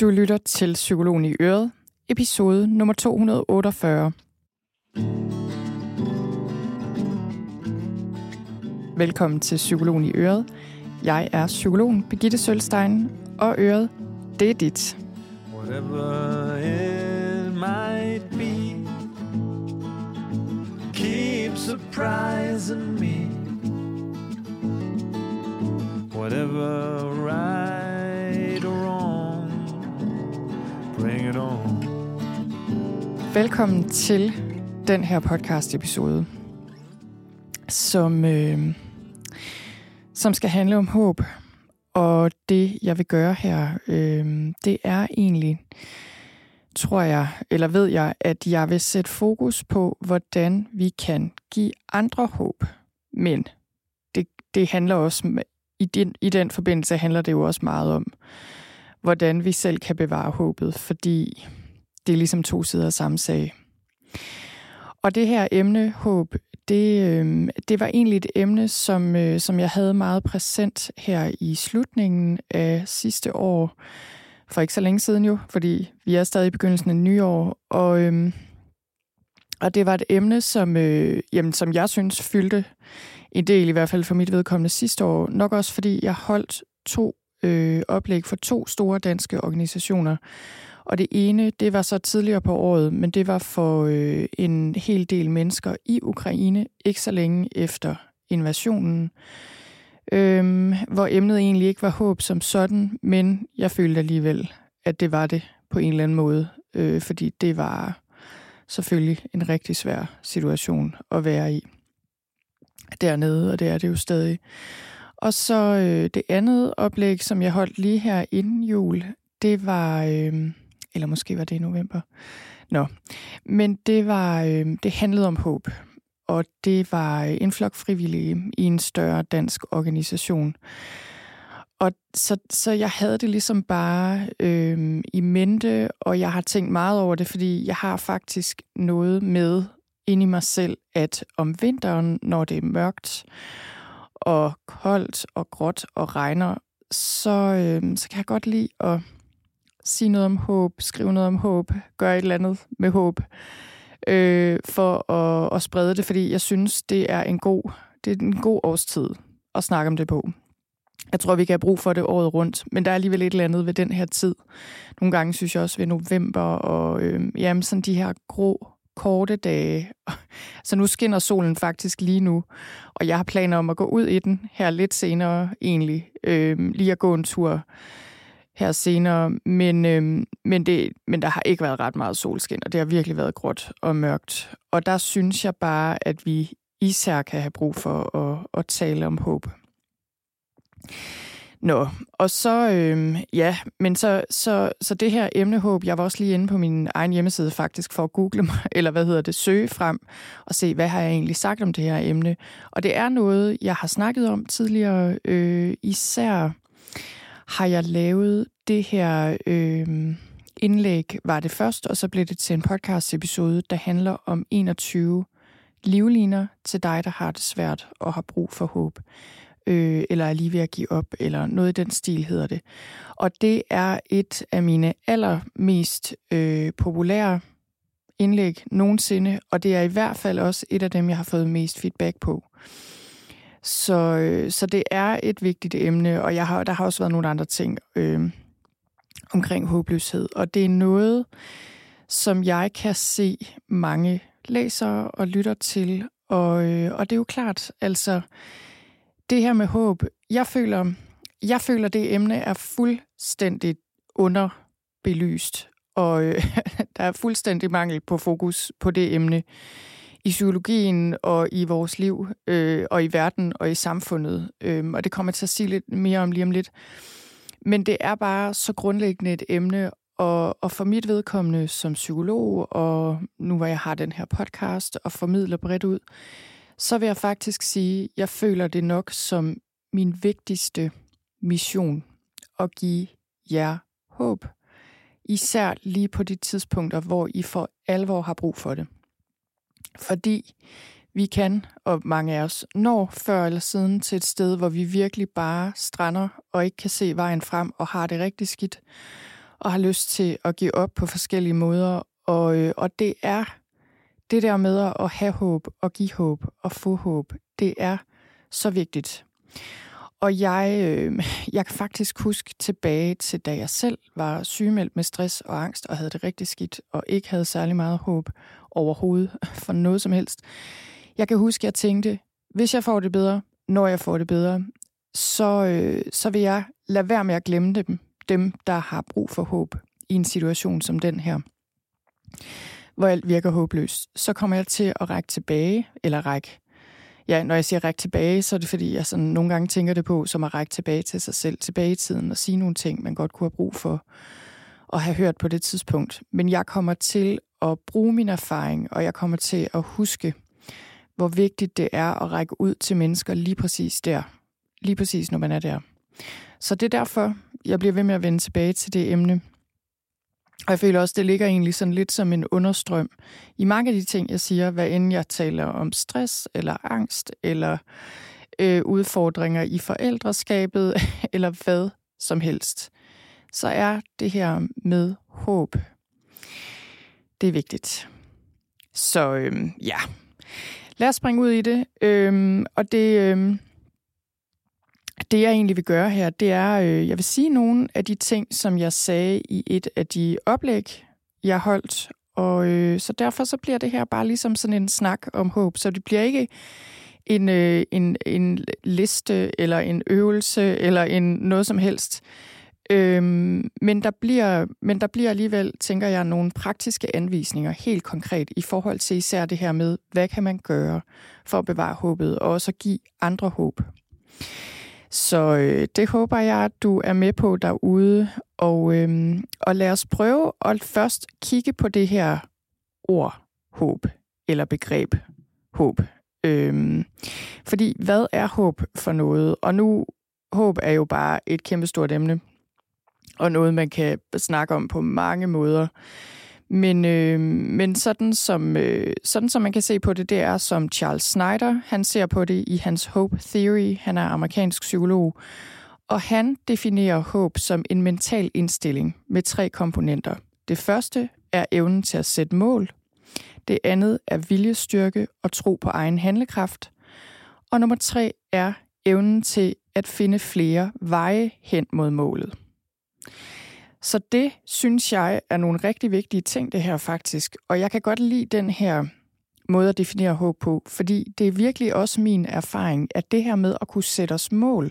Du lytter til Psykologen i Øret, episode nummer 248. Velkommen til Psykologen i Øret. Jeg er psykologen Birgitte Sølstein, og Øret, det er dit. Whatever it might be Keep surprising me Whatever Velkommen til den her podcast episode som, øh, som skal handle om håb. Og det, jeg vil gøre her, øh, det er egentlig, tror jeg, eller ved jeg, at jeg vil sætte fokus på, hvordan vi kan give andre håb. Men det, det handler også, i den, i den forbindelse handler det jo også meget om, hvordan vi selv kan bevare håbet, fordi det er ligesom to sider af samme sag. Og det her emne, håb, det, øh, det var egentlig et emne, som, øh, som jeg havde meget præsent her i slutningen af sidste år, for ikke så længe siden jo, fordi vi er stadig i begyndelsen af nyår, og, øh, og det var et emne, som, øh, jamen, som jeg synes fyldte en del, i hvert fald for mit vedkommende sidste år, nok også fordi jeg holdt to øh, oplæg for to store danske organisationer, og det ene, det var så tidligere på året, men det var for øh, en hel del mennesker i Ukraine, ikke så længe efter invasionen, øh, hvor emnet egentlig ikke var håb som sådan, men jeg følte alligevel, at det var det på en eller anden måde, øh, fordi det var selvfølgelig en rigtig svær situation at være i dernede, og det er det jo stadig. Og så øh, det andet oplæg, som jeg holdt lige her inden jul, det var... Øh, eller måske var det i november. Nå, men det var øh, det handlede om håb, og det var øh, en flok frivillige i en større dansk organisation. Og så, så jeg havde det ligesom bare øh, i mente, og jeg har tænkt meget over det, fordi jeg har faktisk noget med ind i mig selv, at om vinteren, når det er mørkt og koldt og gråt og regner, så, øh, så kan jeg godt lide at sige noget om håb, skrive noget om håb, gøre et eller andet med håb, øh, for at, at sprede det, fordi jeg synes, det er en god, det er en god årstid at snakke om det på. Jeg tror, vi kan have brug for det året rundt, men der er alligevel et eller andet ved den her tid. Nogle gange synes jeg også ved november, og øh, jamen, sådan de her grå, korte dage. Så nu skinner solen faktisk lige nu, og jeg har planer om at gå ud i den her lidt senere egentlig. Øh, lige at gå en tur her senere, men, øh, men, det, men der har ikke været ret meget solskin, og det har virkelig været gråt og mørkt. Og der synes jeg bare, at vi især kan have brug for at, at tale om håb. Nå, og så, øh, ja, men så, så, så det her emnehåb, jeg var også lige inde på min egen hjemmeside faktisk for at google mig, eller hvad hedder det, søge frem og se, hvad har jeg egentlig sagt om det her emne. Og det er noget, jeg har snakket om tidligere, øh, især har jeg lavet det her øh, indlæg, var det først, og så blev det til en podcast episode, der handler om 21 livliner til dig, der har det svært og har brug for håb, øh, eller er lige ved at give op, eller noget i den stil hedder det. Og det er et af mine allermest øh, populære indlæg nogensinde, og det er i hvert fald også et af dem, jeg har fået mest feedback på. Så, øh, så det er et vigtigt emne, og jeg har, der har også været nogle andre ting øh, omkring håbløshed. Og det er noget, som jeg kan se mange læser og lytter til. Og, øh, og det er jo klart, altså det her med håb, jeg føler, jeg føler det emne er fuldstændig underbelyst, og øh, der er fuldstændig mangel på fokus på det emne i psykologien og i vores liv øh, og i verden og i samfundet. Øh, og det kommer til at sige lidt mere om lige om lidt. Men det er bare så grundlæggende et emne, og, og for mit vedkommende som psykolog, og nu hvor jeg har den her podcast og formidler bredt ud, så vil jeg faktisk sige, at jeg føler det nok som min vigtigste mission at give jer håb. Især lige på de tidspunkter, hvor I for alvor har brug for det. Fordi vi kan, og mange af os når før eller siden til et sted, hvor vi virkelig bare strander og ikke kan se vejen frem og har det rigtig skidt. og har lyst til at give op på forskellige måder. Og, øh, og det er det der med at have håb og give håb og få håb, det er så vigtigt. Og jeg, øh, jeg kan faktisk huske tilbage til, da jeg selv var sygemeldt med stress og angst, og havde det rigtig skidt, og ikke havde særlig meget håb overhovedet for noget som helst. Jeg kan huske, at jeg tænkte, hvis jeg får det bedre, når jeg får det bedre, så, øh, så vil jeg lade være med at glemme dem, dem, der har brug for håb i en situation som den her, hvor alt virker håbløst. Så kommer jeg til at række tilbage, eller række ja, når jeg siger række tilbage, så er det fordi, jeg sådan nogle gange tænker det på, som at række tilbage til sig selv, tilbage i tiden og sige nogle ting, man godt kunne have brug for at have hørt på det tidspunkt. Men jeg kommer til at bruge min erfaring, og jeg kommer til at huske, hvor vigtigt det er at række ud til mennesker lige præcis der. Lige præcis, når man er der. Så det er derfor, jeg bliver ved med at vende tilbage til det emne. Og jeg føler også, det ligger egentlig sådan lidt som en understrøm i mange af de ting, jeg siger, hvad end jeg taler om stress eller angst eller øh, udfordringer i forældreskabet eller hvad som helst. Så er det her med håb. Det er vigtigt. Så øhm, ja, lad os springe ud i det. Øhm, og det... øhm, det, jeg egentlig vil gøre her, det er, øh, jeg vil sige nogle af de ting, som jeg sagde i et af de oplæg, jeg holdt. Og øh, så derfor så bliver det her bare ligesom sådan en snak om håb. Så det bliver ikke en, øh, en, en liste eller en øvelse eller en noget som helst. Øhm, men, der bliver, men der bliver alligevel, tænker jeg, nogle praktiske anvisninger helt konkret i forhold til især det her med, hvad kan man gøre for at bevare håbet og også give andre håb. Så øh, det håber jeg, at du er med på derude. Og, øh, og lad os prøve at først kigge på det her ord håb, eller begreb håb. Øh, fordi hvad er håb for noget? Og nu, håb er jo bare et kæmpestort emne, og noget, man kan snakke om på mange måder. Men, øh, men sådan, som, øh, sådan som man kan se på det, det er som Charles Snyder, han ser på det i hans Hope Theory. Han er amerikansk psykolog. Og han definerer håb som en mental indstilling med tre komponenter. Det første er evnen til at sætte mål. Det andet er viljestyrke og tro på egen handlekraft. Og nummer tre er evnen til at finde flere veje hen mod målet. Så det synes jeg er nogle rigtig vigtige ting, det her faktisk. Og jeg kan godt lide den her måde at definere håb på, fordi det er virkelig også min erfaring, at det her med at kunne sætte os mål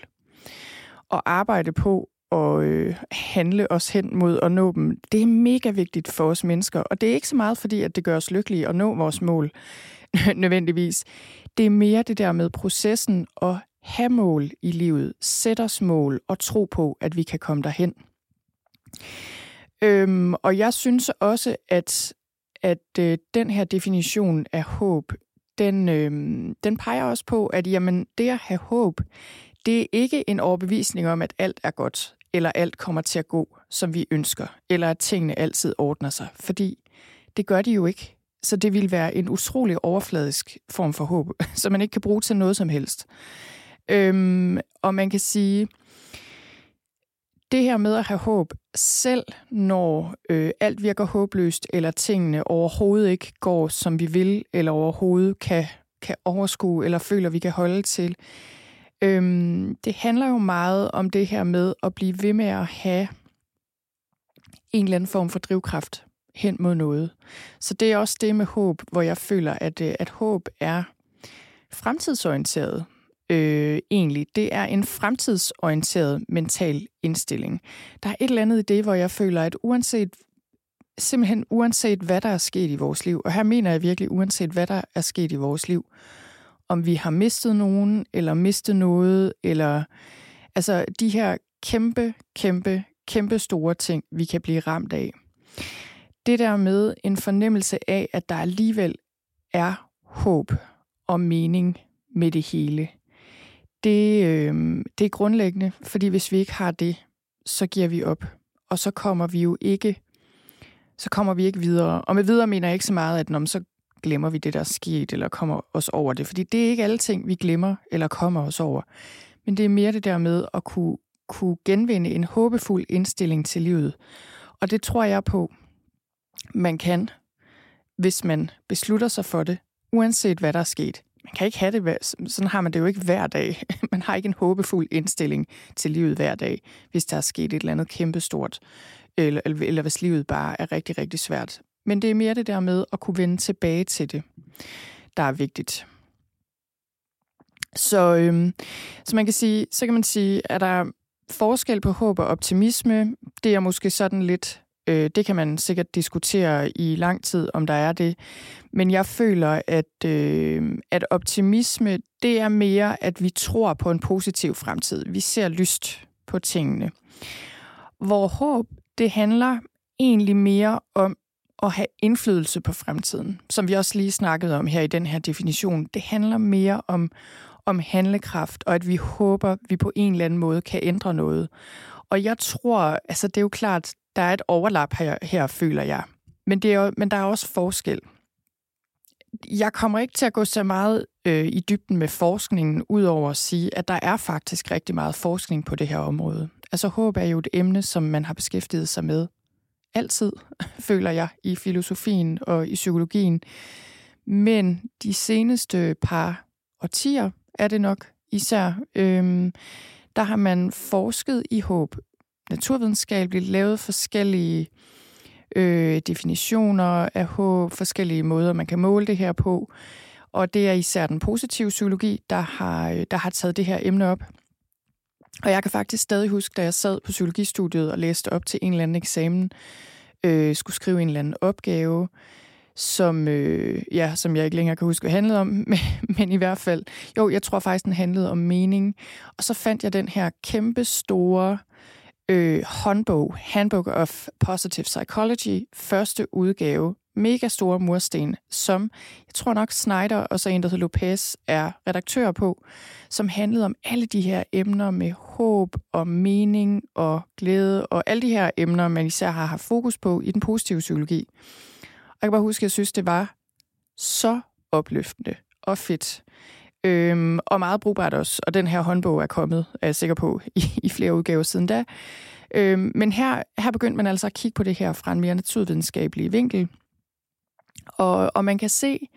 og arbejde på at øh, handle os hen mod at nå dem, det er mega vigtigt for os mennesker. Og det er ikke så meget fordi, at det gør os lykkelige at nå vores mål nødvendigvis. Det er mere det der med processen og have mål i livet, sætte os mål og tro på, at vi kan komme derhen. Øhm, og jeg synes også, at, at øh, den her definition af håb, den, øh, den peger også på, at jamen, det at have håb, det er ikke en overbevisning om, at alt er godt, eller alt kommer til at gå, som vi ønsker, eller at tingene altid ordner sig, fordi det gør de jo ikke. Så det vil være en utrolig overfladisk form for håb, som man ikke kan bruge til noget som helst. Øhm, og man kan sige, det her med at have håb, selv når øh, alt virker håbløst, eller tingene overhovedet ikke går, som vi vil, eller overhovedet kan, kan overskue, eller føler, vi kan holde til. Øhm, det handler jo meget om det her med at blive ved med at have en eller anden form for drivkraft hen mod noget. Så det er også det med håb, hvor jeg føler, at, øh, at håb er fremtidsorienteret øh, egentlig, det er en fremtidsorienteret mental indstilling. Der er et eller andet i det, hvor jeg føler, at uanset simpelthen uanset hvad der er sket i vores liv, og her mener jeg virkelig uanset hvad der er sket i vores liv, om vi har mistet nogen, eller mistet noget, eller altså de her kæmpe, kæmpe, kæmpe store ting, vi kan blive ramt af. Det der med en fornemmelse af, at der alligevel er håb og mening med det hele det, øh, det er grundlæggende, fordi hvis vi ikke har det, så giver vi op. Og så kommer vi jo ikke, så kommer vi ikke videre. Og med videre mener jeg ikke så meget, at når så glemmer vi det, der er sket, eller kommer os over det. Fordi det er ikke alle ting, vi glemmer eller kommer os over. Men det er mere det der med at kunne, kunne genvinde en håbefuld indstilling til livet. Og det tror jeg på, man kan, hvis man beslutter sig for det, uanset hvad der er sket. Man kan ikke have det, sådan har man det jo ikke hver dag. Man har ikke en håbefuld indstilling til livet hver dag, hvis der er sket et eller andet kæmpestort, eller, eller, eller hvis livet bare er rigtig, rigtig svært. Men det er mere det der med at kunne vende tilbage til det, der er vigtigt. Så, øhm, så man kan sige, så kan man sige, at der er forskel på håb og optimisme. Det er måske sådan lidt, øh, det kan man sikkert diskutere i lang tid, om der er det. Men jeg føler, at, øh, at optimisme, det er mere, at vi tror på en positiv fremtid. Vi ser lyst på tingene. Hvor håb, det handler egentlig mere om at have indflydelse på fremtiden. Som vi også lige snakkede om her i den her definition. Det handler mere om om handlekraft, og at vi håber, vi på en eller anden måde kan ændre noget. Og jeg tror, altså det er jo klart, der er et overlap her, her føler jeg. Men, det er jo, men der er også forskel. Jeg kommer ikke til at gå så meget øh, i dybden med forskningen, udover at sige, at der er faktisk rigtig meget forskning på det her område. Altså håb er jo et emne, som man har beskæftiget sig med altid, føler jeg, i filosofien og i psykologien. Men de seneste par årtier, er det nok især. Øhm, der har man forsket i håb naturvidenskabeligt, lavet forskellige øh, definitioner af håb, forskellige måder, man kan måle det her på. Og det er især den positive psykologi, der har, øh, der har taget det her emne op. Og jeg kan faktisk stadig huske, da jeg sad på psykologistudiet og læste op til en eller anden eksamen, øh, skulle skrive en eller anden opgave, som, øh, ja, som jeg ikke længere kan huske, hvad handlede om, men, men i hvert fald, jo, jeg tror faktisk, den handlede om mening. Og så fandt jeg den her kæmpe store øh, Øh, håndbog, Handbook of Positive Psychology, første udgave, mega store mursten, som jeg tror nok Snyder og så en, der hedder Lopez, er redaktør på, som handlede om alle de her emner med håb og mening og glæde og alle de her emner, man især har haft fokus på i den positive psykologi. Og jeg kan bare huske, at jeg synes, det var så opløftende og fedt. Øhm, og meget brugbart også. Og den her håndbog er kommet, er jeg sikker på, i, i flere udgaver siden da. Øhm, men her, her begyndte man altså at kigge på det her fra en mere naturvidenskabelig vinkel. Og, og man kan se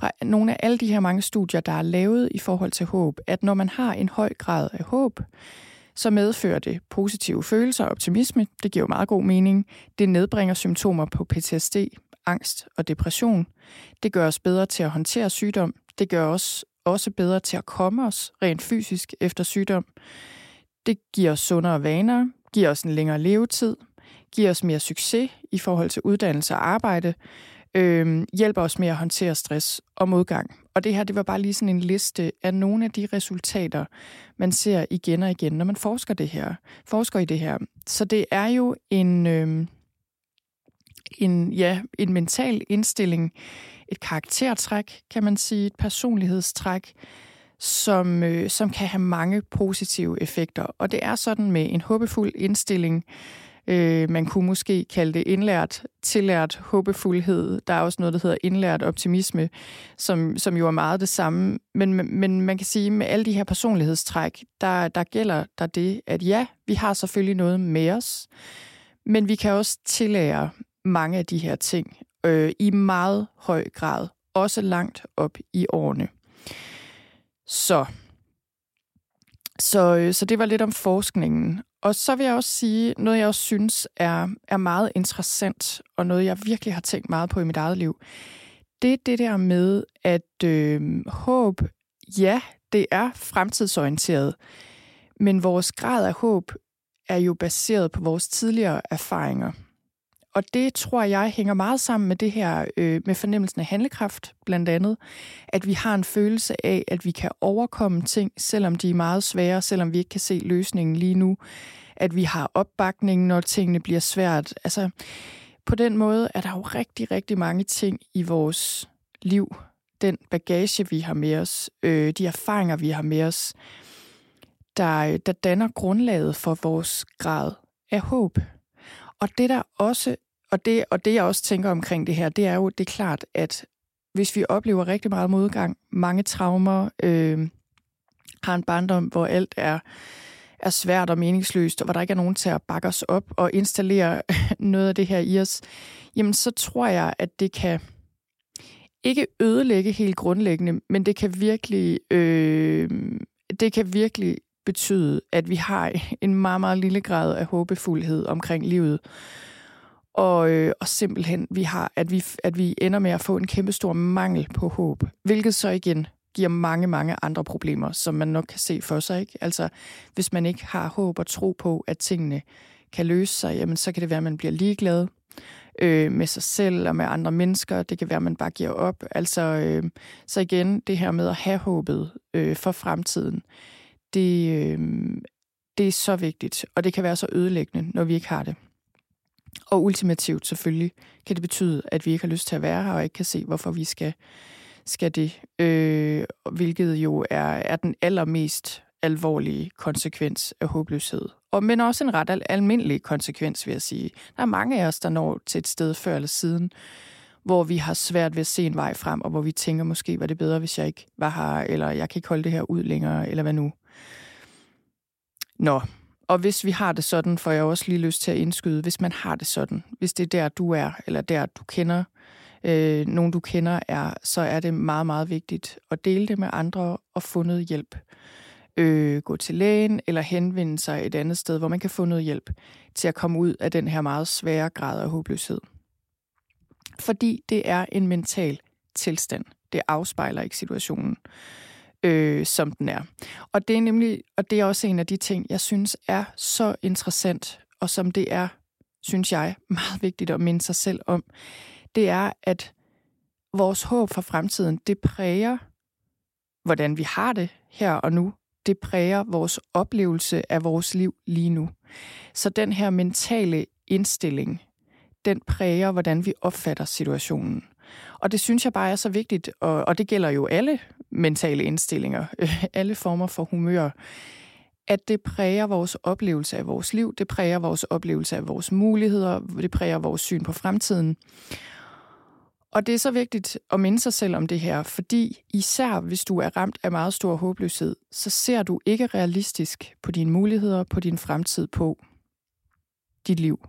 fra nogle af alle de her mange studier, der er lavet i forhold til håb, at når man har en høj grad af håb, så medfører det positive følelser og optimisme. Det giver jo meget god mening. Det nedbringer symptomer på PTSD, angst og depression. Det gør os bedre til at håndtere sygdom. Det gør os også bedre til at komme os rent fysisk efter sygdom. Det giver os sundere vaner, giver os en længere levetid, giver os mere succes i forhold til uddannelse og arbejde, øh, hjælper os med at håndtere stress og modgang. Og det her, det var bare lige sådan en liste af nogle af de resultater, man ser igen og igen, når man forsker det her, forsker i det her. Så det er jo en, øh, en, ja, en mental indstilling, et karaktertræk, kan man sige, et personlighedstræk, som, øh, som kan have mange positive effekter. Og det er sådan med en håbefuld indstilling, øh, man kunne måske kalde det indlært, tillært håbefuldhed. Der er også noget, der hedder indlært optimisme, som, som jo er meget det samme. Men, men man kan sige, med alle de her personlighedstræk, der, der gælder der det, at ja, vi har selvfølgelig noget med os, men vi kan også tillære mange af de her ting øh, i meget høj grad, også langt op i årene. Så, så, øh, så det var lidt om forskningen. Og så vil jeg også sige noget, jeg også synes er, er meget interessant, og noget, jeg virkelig har tænkt meget på i mit eget liv. Det er det der med, at øh, håb, ja, det er fremtidsorienteret, men vores grad af håb er jo baseret på vores tidligere erfaringer – og det tror jeg hænger meget sammen med det her, øh, med fornemmelsen af handlekraft blandt andet. At vi har en følelse af, at vi kan overkomme ting, selvom de er meget svære, selvom vi ikke kan se løsningen lige nu. At vi har opbakning, når tingene bliver svært. Altså, på den måde er der jo rigtig, rigtig mange ting i vores liv. Den bagage, vi har med os, øh, de erfaringer, vi har med os, der, der danner grundlaget for vores grad af håb. Og det, der også og det, og det, jeg også tænker omkring det her, det er jo, det er klart, at hvis vi oplever rigtig meget modgang, mange traumer, øh, har en barndom, hvor alt er, er svært og meningsløst, og hvor der ikke er nogen til at bakke os op og installere noget af det her i os, jamen så tror jeg, at det kan ikke ødelægge helt grundlæggende, men det kan virkelig, øh, det kan virkelig betyde, at vi har en meget, meget lille grad af håbefuldhed omkring livet. Og, øh, og simpelthen, vi har, at vi, at vi ender med at få en kæmpe stor mangel på håb, hvilket så igen giver mange, mange andre problemer, som man nok kan se for sig. Ikke? Altså, hvis man ikke har håb og tro på, at tingene kan løse sig, jamen, så kan det være, at man bliver ligeglad øh, med sig selv og med andre mennesker. Det kan være, at man bare giver op. Altså, øh, så igen, det her med at have håbet øh, for fremtiden, det, øh, det er så vigtigt, og det kan være så ødelæggende, når vi ikke har det. Og ultimativt selvfølgelig kan det betyde, at vi ikke har lyst til at være her, og ikke kan se, hvorfor vi skal, skal det. Øh, hvilket jo er, er den allermest alvorlige konsekvens af håbløshed. Og, men også en ret al- almindelig konsekvens, vil jeg sige. Der er mange af os, der når til et sted før eller siden, hvor vi har svært ved at se en vej frem, og hvor vi tænker, måske var det bedre, hvis jeg ikke var her, eller jeg kan ikke holde det her ud længere, eller hvad nu. Nå, og hvis vi har det sådan, får jeg også lige lyst til at indskyde, hvis man har det sådan, hvis det er der, du er, eller der, du kender, øh, nogen du kender er, så er det meget, meget vigtigt at dele det med andre og få noget hjælp. Øh, gå til lægen eller henvende sig et andet sted, hvor man kan få noget hjælp til at komme ud af den her meget svære grad af håbløshed. Fordi det er en mental tilstand. Det afspejler ikke situationen øh, som den er. Og det er nemlig, og det er også en af de ting, jeg synes er så interessant, og som det er, synes jeg, meget vigtigt at minde sig selv om, det er, at vores håb for fremtiden, det præger, hvordan vi har det her og nu. Det præger vores oplevelse af vores liv lige nu. Så den her mentale indstilling, den præger, hvordan vi opfatter situationen. Og det synes jeg bare er så vigtigt, og, og det gælder jo alle mentale indstillinger, alle former for humør, at det præger vores oplevelse af vores liv, det præger vores oplevelse af vores muligheder, det præger vores syn på fremtiden. Og det er så vigtigt at minde sig selv om det her, fordi især hvis du er ramt af meget stor håbløshed, så ser du ikke realistisk på dine muligheder, på din fremtid, på dit liv.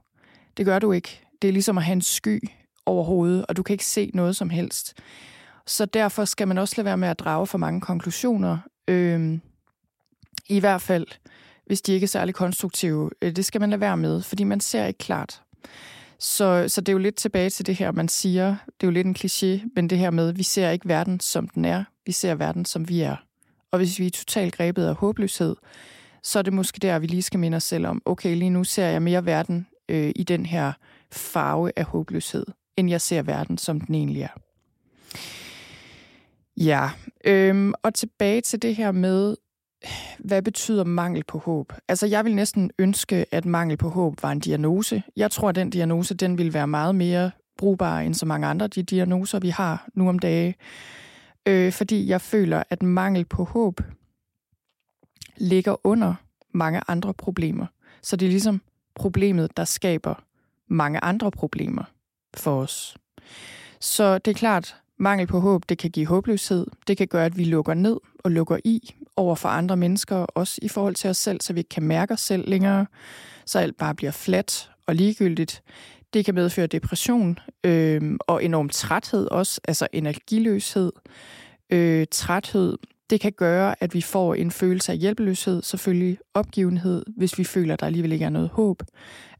Det gør du ikke. Det er ligesom at have en sky overhovedet, og du kan ikke se noget som helst. Så derfor skal man også lade være med at drage for mange konklusioner. Øh, I hvert fald, hvis de ikke er særlig konstruktive. Øh, det skal man lade være med, fordi man ser ikke klart. Så, så det er jo lidt tilbage til det her, man siger. Det er jo lidt en kliché, men det her med, vi ser ikke verden, som den er. Vi ser verden, som vi er. Og hvis vi er totalt grebet af håbløshed, så er det måske der, vi lige skal minde os selv om, okay, lige nu ser jeg mere verden øh, i den her farve af håbløshed, end jeg ser verden, som den egentlig er. Ja, øhm, og tilbage til det her med, hvad betyder mangel på håb? Altså, jeg vil næsten ønske, at mangel på håb var en diagnose. Jeg tror, at den diagnose, den vil være meget mere brugbar end så mange andre de diagnoser, vi har nu om dage. Øh, fordi jeg føler, at mangel på håb ligger under mange andre problemer. Så det er ligesom problemet, der skaber mange andre problemer for os. Så det er klart, mangel på håb, det kan give håbløshed. Det kan gøre, at vi lukker ned og lukker i over for andre mennesker, også i forhold til os selv, så vi ikke kan mærke os selv længere, så alt bare bliver fladt og ligegyldigt. Det kan medføre depression øh, og enorm træthed også, altså energiløshed, øh, træthed. Det kan gøre, at vi får en følelse af hjælpeløshed, selvfølgelig opgivenhed, hvis vi føler, at der alligevel ikke er noget håb,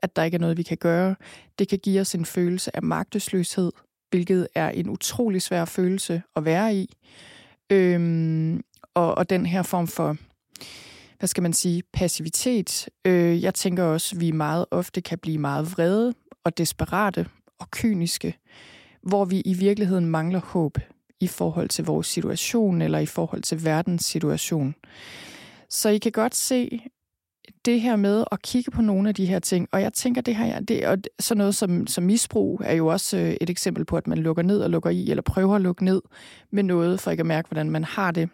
at der ikke er noget, vi kan gøre. Det kan give os en følelse af magtesløshed, hvilket er en utrolig svær følelse at være i. Øhm, og, og den her form for, hvad skal man sige, passivitet. Øh, jeg tænker også, at vi meget ofte kan blive meget vrede og desperate og kyniske, hvor vi i virkeligheden mangler håb i forhold til vores situation eller i forhold til verdens situation. Så I kan godt se, det her med at kigge på nogle af de her ting, og jeg tænker, det her, det, og sådan noget som, som misbrug er jo også øh, et eksempel på, at man lukker ned og lukker i, eller prøver at lukke ned med noget, for ikke at mærke, hvordan man har det.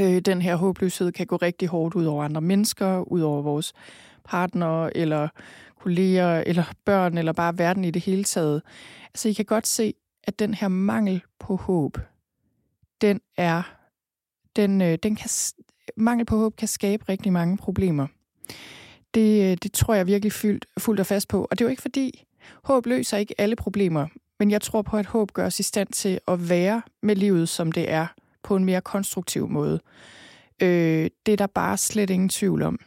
Øh, den her håbløshed kan gå rigtig hårdt ud over andre mennesker, ud over vores partnere, eller kolleger, eller børn, eller bare verden i det hele taget. Altså, I kan godt se, at den her mangel på håb, den er, den, øh, den kan mangel på håb kan skabe rigtig mange problemer. Det, øh, det tror jeg virkelig fyldt, fuldt og fast på. Og det er jo ikke fordi, håb løser ikke alle problemer, men jeg tror på, at håb gør os i stand til at være med livet, som det er, på en mere konstruktiv måde. Øh, det er der bare slet ingen tvivl om.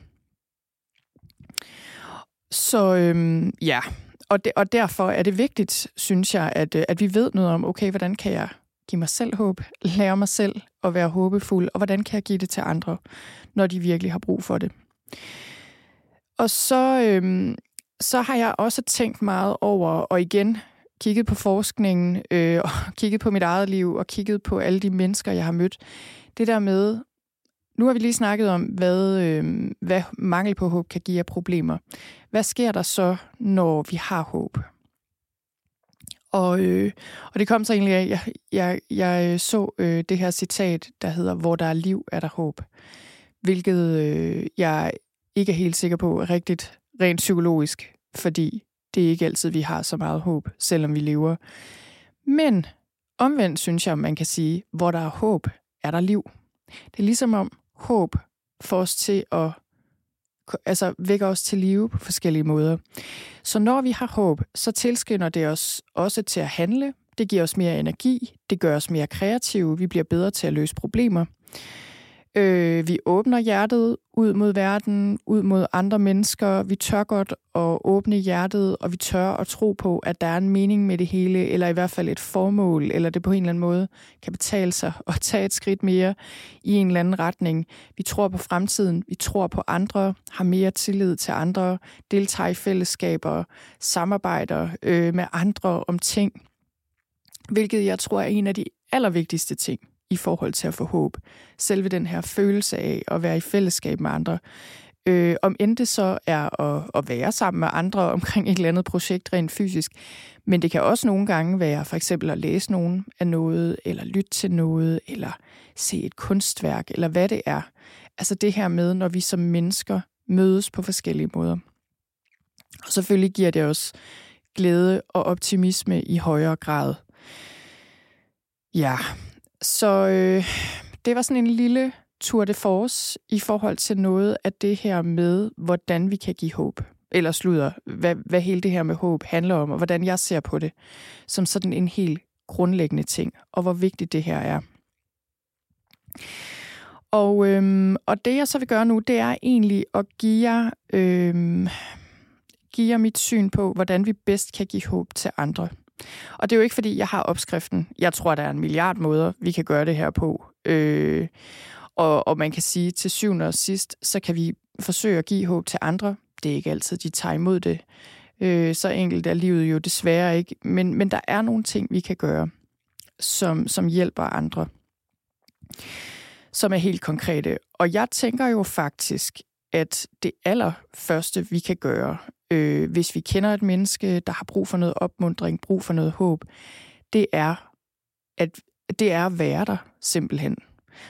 Så øhm, ja, og, de, og derfor er det vigtigt, synes jeg, at, øh, at vi ved noget om, okay, hvordan kan jeg give mig selv håb, lære mig selv at være håbefuld, og hvordan kan jeg give det til andre, når de virkelig har brug for det. Og så, øhm, så har jeg også tænkt meget over, og igen kigget på forskningen, øh, og kigget på mit eget liv, og kigget på alle de mennesker, jeg har mødt. Det der med, nu har vi lige snakket om, hvad, øh, hvad mangel på håb kan give af problemer. Hvad sker der så, når vi har håb? Og, øh, og det kom så egentlig af, at jeg, jeg, jeg øh, så øh, det her citat, der hedder, hvor der er liv, er der håb. Hvilket øh, jeg ikke er helt sikker på er rigtigt rent psykologisk, fordi det er ikke altid, vi har så meget håb, selvom vi lever. Men omvendt synes jeg, man kan sige, hvor der er håb, er der liv. Det er ligesom om håb får os til at altså vækker os til live på forskellige måder. Så når vi har håb, så tilskynder det os også til at handle. Det giver os mere energi, det gør os mere kreative, vi bliver bedre til at løse problemer. Øh, vi åbner hjertet ud mod verden, ud mod andre mennesker. Vi tør godt at åbne hjertet, og vi tør at tro på, at der er en mening med det hele, eller i hvert fald et formål, eller det på en eller anden måde kan betale sig at tage et skridt mere i en eller anden retning. Vi tror på fremtiden, vi tror på andre, har mere tillid til andre, deltager i fællesskaber, samarbejder øh, med andre om ting, hvilket jeg tror er en af de allervigtigste ting i forhold til at få håb. Selve den her følelse af at være i fællesskab med andre. Øh, om end det så er at, at være sammen med andre omkring et eller andet projekt rent fysisk. Men det kan også nogle gange være for eksempel at læse nogen af noget, eller lytte til noget, eller se et kunstværk, eller hvad det er. Altså det her med, når vi som mennesker mødes på forskellige måder. Og selvfølgelig giver det os glæde og optimisme i højere grad. Ja, så øh, det var sådan en lille tour de force i forhold til noget af det her med, hvordan vi kan give håb. Eller slutter, hvad, hvad hele det her med håb handler om, og hvordan jeg ser på det som sådan en helt grundlæggende ting, og hvor vigtigt det her er. Og, øhm, og det jeg så vil gøre nu, det er egentlig at give jer, øhm, give jer mit syn på, hvordan vi bedst kan give håb til andre. Og det er jo ikke, fordi jeg har opskriften. Jeg tror, der er en milliard måder, vi kan gøre det her på. Øh, og, og man kan sige, til syvende og sidst, så kan vi forsøge at give håb til andre. Det er ikke altid, de tager imod det. Øh, så enkelt er livet jo desværre ikke. Men, men der er nogle ting, vi kan gøre, som, som hjælper andre. Som er helt konkrete. Og jeg tænker jo faktisk, at det allerførste, vi kan gøre, øh, hvis vi kender et menneske, der har brug for noget opmundring, brug for noget håb, det er at, det er at være der simpelthen.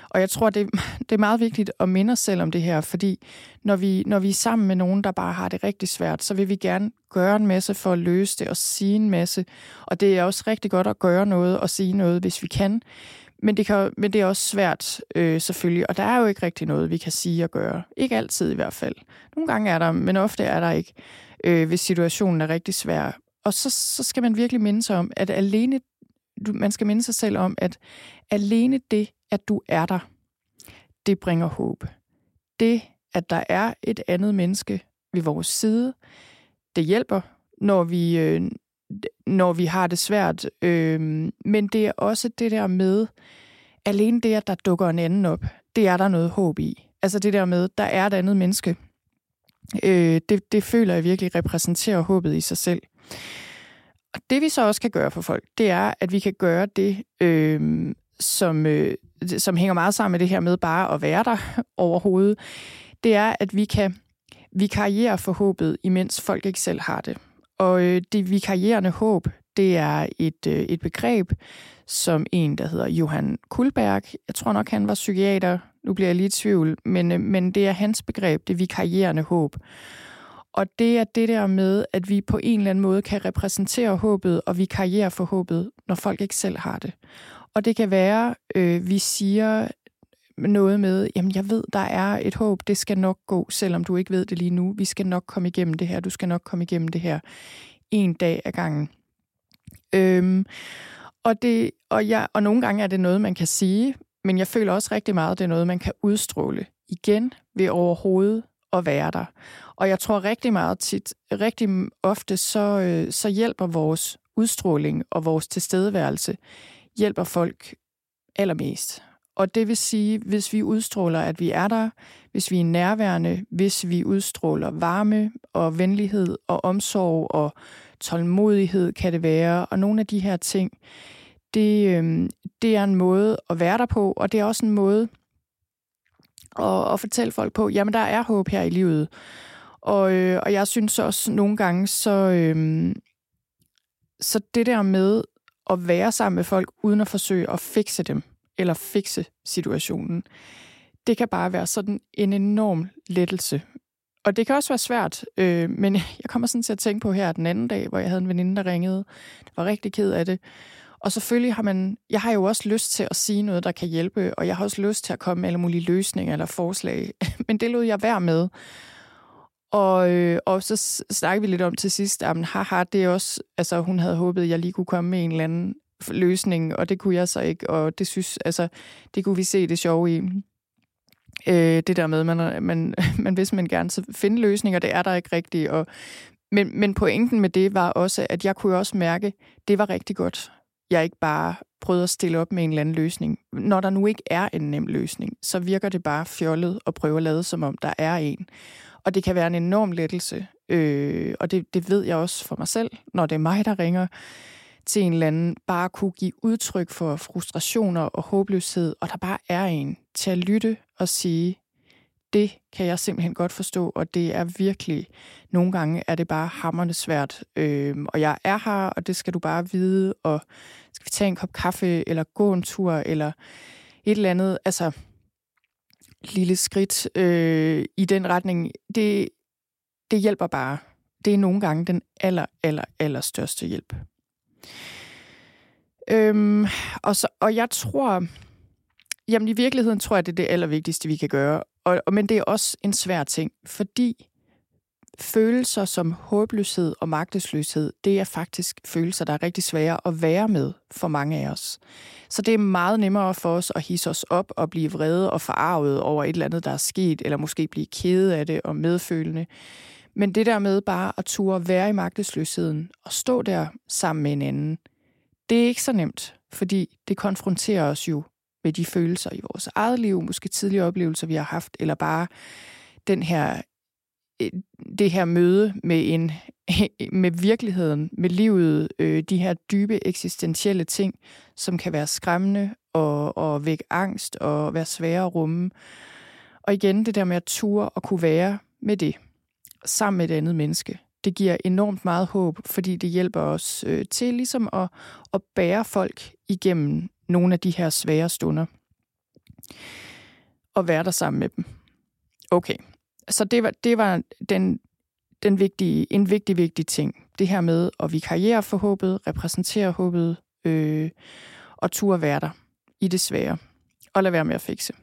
Og jeg tror, det, det er meget vigtigt at minde os selv om det her, fordi når vi, når vi er sammen med nogen, der bare har det rigtig svært, så vil vi gerne gøre en masse for at løse det og sige en masse. Og det er også rigtig godt at gøre noget og sige noget, hvis vi kan. Men det, kan, men det er også svært, øh, selvfølgelig. Og der er jo ikke rigtig noget, vi kan sige og gøre. Ikke altid i hvert fald. Nogle gange er der, men ofte er der ikke, øh, hvis situationen er rigtig svær. Og så, så skal man virkelig minde sig om, at alene, du, man skal minde sig selv om, at alene det, at du er der, det bringer håb. Det, at der er et andet menneske ved vores side, det hjælper, når vi, øh, når vi har det svært. Øh, men det er også det der med, alene det, at der dukker en anden op, det er der noget håb i. Altså det der med, der er et andet menneske. Øh, det, det føler jeg virkelig repræsenterer håbet i sig selv. Og det vi så også kan gøre for folk, det er, at vi kan gøre det, øh, som, øh, som hænger meget sammen med det her med bare at være der overhovedet. Det er, at vi kan vi karriere for håbet, imens folk ikke selv har det. Og øh, det vikarierende håb, det er et, øh, et begreb, som en, der hedder Johan Kulberg, jeg tror nok, han var psykiater, nu bliver jeg lige i tvivl, men, øh, men det er hans begreb, det vikarierende håb. Og det er det der med, at vi på en eller anden måde kan repræsentere håbet, og vi karriere for håbet, når folk ikke selv har det. Og det kan være, øh, vi siger noget med, jamen jeg ved, der er et håb, det skal nok gå, selvom du ikke ved det lige nu. Vi skal nok komme igennem det her, du skal nok komme igennem det her en dag ad gangen. Øhm, og, det, og, jeg, og nogle gange er det noget, man kan sige, men jeg føler også rigtig meget, at det er noget, man kan udstråle igen ved overhovedet at være der. Og jeg tror rigtig meget tit, rigtig ofte, så, øh, så hjælper vores udstråling og vores tilstedeværelse, hjælper folk allermest. Og det vil sige, hvis vi udstråler, at vi er der, hvis vi er nærværende, hvis vi udstråler varme og venlighed og omsorg og tålmodighed kan det være, og nogle af de her ting, det, øh, det er en måde at være der på, og det er også en måde at, at fortælle folk på, jamen der er håb her i livet. Og, øh, og jeg synes også nogle gange, så, øh, så det der med at være sammen med folk, uden at forsøge at fikse dem, eller fikse situationen, det kan bare være sådan en enorm lettelse. Og det kan også være svært, øh, men jeg kommer sådan til at tænke på her den anden dag, hvor jeg havde en veninde, der ringede. Jeg var rigtig ked af det. Og selvfølgelig har man, jeg har jo også lyst til at sige noget, der kan hjælpe, og jeg har også lyst til at komme med alle mulige løsninger eller forslag, men det lod jeg være med. Og, øh, og så snakkede vi lidt om til sidst, at haha, det er også, altså hun havde håbet, at jeg lige kunne komme med en eller anden løsning, og det kunne jeg så ikke, og det synes, altså, det kunne vi se det sjove i. Øh, det der med, man, man, man hvis man gerne så finde løsninger, det er der ikke rigtigt, og men, men pointen med det var også, at jeg kunne også mærke, at det var rigtig godt jeg ikke bare prøvede at stille op med en eller anden løsning. Når der nu ikke er en nem løsning, så virker det bare fjollet at prøve at lade, som om der er en. Og det kan være en enorm lettelse, øh, og det, det ved jeg også for mig selv, når det er mig, der ringer til en eller anden, bare kunne give udtryk for frustrationer og håbløshed, og der bare er en til at lytte og sige, det kan jeg simpelthen godt forstå, og det er virkelig, nogle gange er det bare hammerne svært. øhm, og jeg er her, og det skal du bare vide, og skal vi tage en kop kaffe, eller gå en tur, eller et eller andet, altså lille skridt øh, i den retning, det, det hjælper bare. Det er nogle gange den aller, aller, aller største hjælp. Øhm, og, så, og jeg tror, jamen i virkeligheden tror jeg, det er det allervigtigste, vi kan gøre. Og, og, men det er også en svær ting, fordi følelser som håbløshed og magtesløshed, det er faktisk følelser, der er rigtig svære at være med for mange af os. Så det er meget nemmere for os at hisse os op og blive vrede og forarvet over et eller andet, der er sket, eller måske blive kede af det og medfølende. Men det der med bare at ture være i magtesløsheden og stå der sammen med en anden, det er ikke så nemt, fordi det konfronterer os jo med de følelser i vores eget liv, måske tidligere oplevelser, vi har haft, eller bare den her, øh, det her møde med, en, med virkeligheden, med livet, øh, de her dybe eksistentielle ting, som kan være skræmmende og, og vække angst og være svære at rumme. Og igen, det der med at ture og kunne være med det, sammen med et andet menneske, det giver enormt meget håb, fordi det hjælper os øh, til ligesom at, at bære folk igennem nogle af de her svære stunder. Og være der sammen med dem. Okay, så det var, det var den, den vigtige, en vigtig, vigtig ting. Det her med at vikariere for håbet, repræsentere håbet, øh, og turde være der i det svære. Og lade være med at fikse.